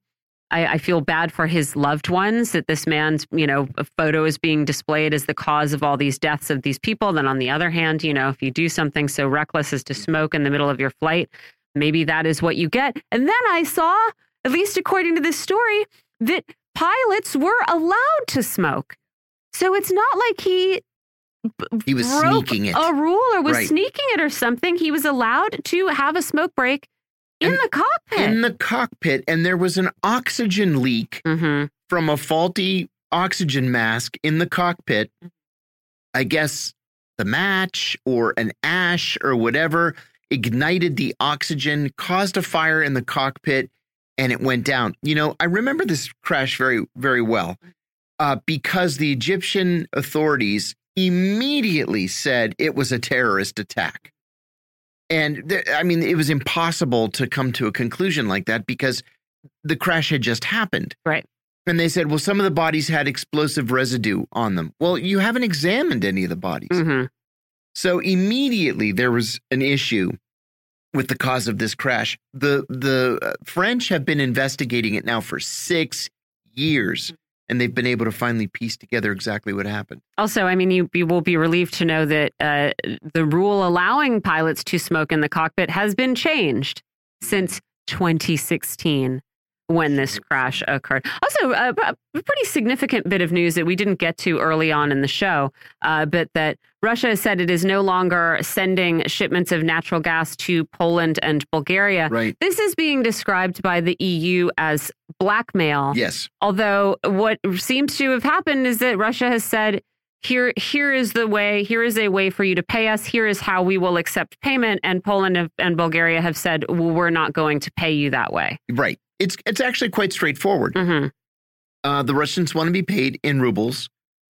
I, I, feel bad for his loved ones that this man's, you know, photo is being displayed as the cause of all these deaths of these people. Then on the other hand, you know, if you do something so reckless as to mm-hmm. smoke in the middle of your flight, maybe that is what you get. And then I saw, at least according to this story, that pilots were allowed to smoke. So it's not like he he was sneaking it. A rule or was right. sneaking it or something. He was allowed to have a smoke break in And- the cockpit. in the cockpit, and there was an oxygen leak mm-hmm. from a faulty oxygen mask in the cockpit. I guess the match or an ash or whatever ignited the oxygen, caused a fire in the cockpit, and it went down. You know, I remember this crash very, very well uh, because the Egyptian authorities immediately said it was a terrorist attack. And I mean, it was impossible to come to a conclusion like that because the crash had just happened. Right. And they said, well, some of the bodies had explosive residue on them. Well, you haven't examined any of the bodies. Mm-hmm. So immediately there was an issue with the cause of this crash. The the uh, French have been investigating it now for 6 years and they've been able to finally piece together exactly what happened. Also, I mean, you, you will be relieved to know that uh, the rule allowing pilots to smoke in the cockpit has been changed since 2016 when this crash occurred. Also, a, a pretty significant bit of news that we didn't get to early on in the show, uh, but that Russia has said it is no longer sending shipments of natural gas to Poland and Bulgaria. Right. This is being described by the EU as blackmail. Yes. Although what seems to have happened is that Russia has said, here, here is the way, here is a way for you to pay us, here is how we will accept payment. And Poland and Bulgaria have said, well, we're not going to pay you that way. Right. It's it's actually quite straightforward. hmm Uh, the Russians want to be paid in rubles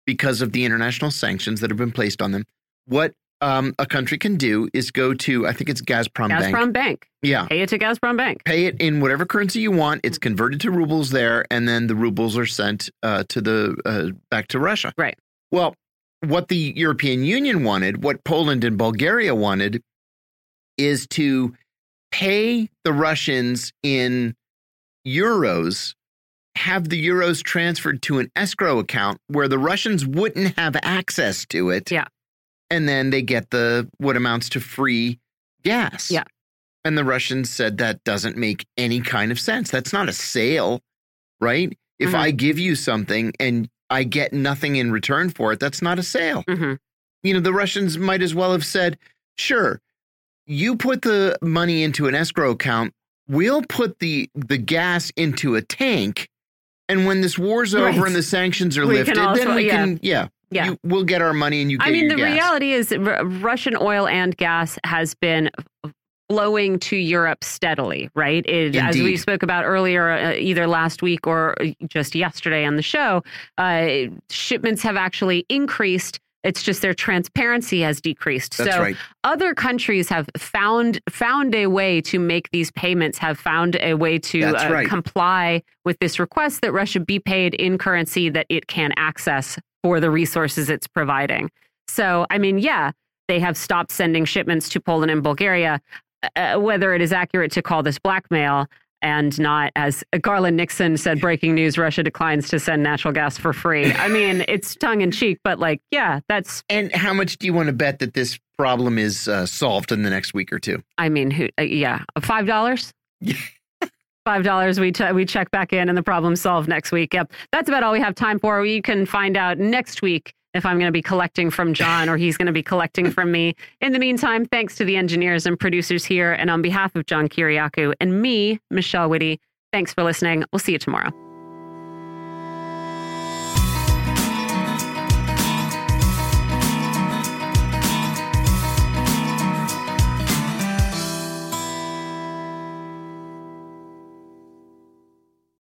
because of the international sanctions that have been placed on them. What um, a country can do is go to, I think it's Gazprom, Bank. Gazprom Bank. Yeah. Pay it to Gazprom Bank. Pay it in whatever currency you want. It's converted to rubles there, and then the rubles are sent uh, to the uh, back to Russia. Right. Well, what the European Union wanted, what Poland and Bulgaria wanted, is to pay the Russians in euros, have the euros transferred to an escrow account where the Russians wouldn't have access to it. Yeah. And then they get the what amounts to free gas. Yeah. And the Russians said that doesn't make any kind of sense. That's not a sale, right? If Mhm. I give you something and I get nothing in return for it, that's not a sale. hmm You know, the Russians might as well have said, sure, you put the money into an escrow account, we'll put the the gas into a tank, and when this war's Right. over and the sanctions are We lifted, also- then we yeah. can yeah. Yeah. you- we'll get our money and you get I mean, the gas. reality is Russian oil and gas has been flowing to Europe steadily, right? It, as we spoke about earlier, uh, either last week or just yesterday on the show, uh, shipments have actually increased. It's just their transparency has decreased. That's so right. other countries have found found a way to make these payments, have found a way to uh, right. comply with this request that Russia be paid in currency that it can access for the resources it's providing. So, I mean, yeah, they have stopped sending shipments to Poland and Bulgaria. Uh, whether it is accurate to call this blackmail and not, as Garland Nixon said, breaking news Russia declines to send natural gas for free. I mean, it's tongue in cheek, but like, yeah, that's, And how much do you want to bet that this problem is uh, solved in the next week or two? I mean, who, uh, yeah, $5? Five dollars. We we check back in, and the problem's solved next week. Yep, that's about all we have time for. You can find out next week if I'm going to be collecting from John or he's going to be collecting from me. In the meantime, thanks to the engineers and producers here, and on behalf of John Kiriakou and me, Michelle Witte, thanks for listening. We'll see you tomorrow.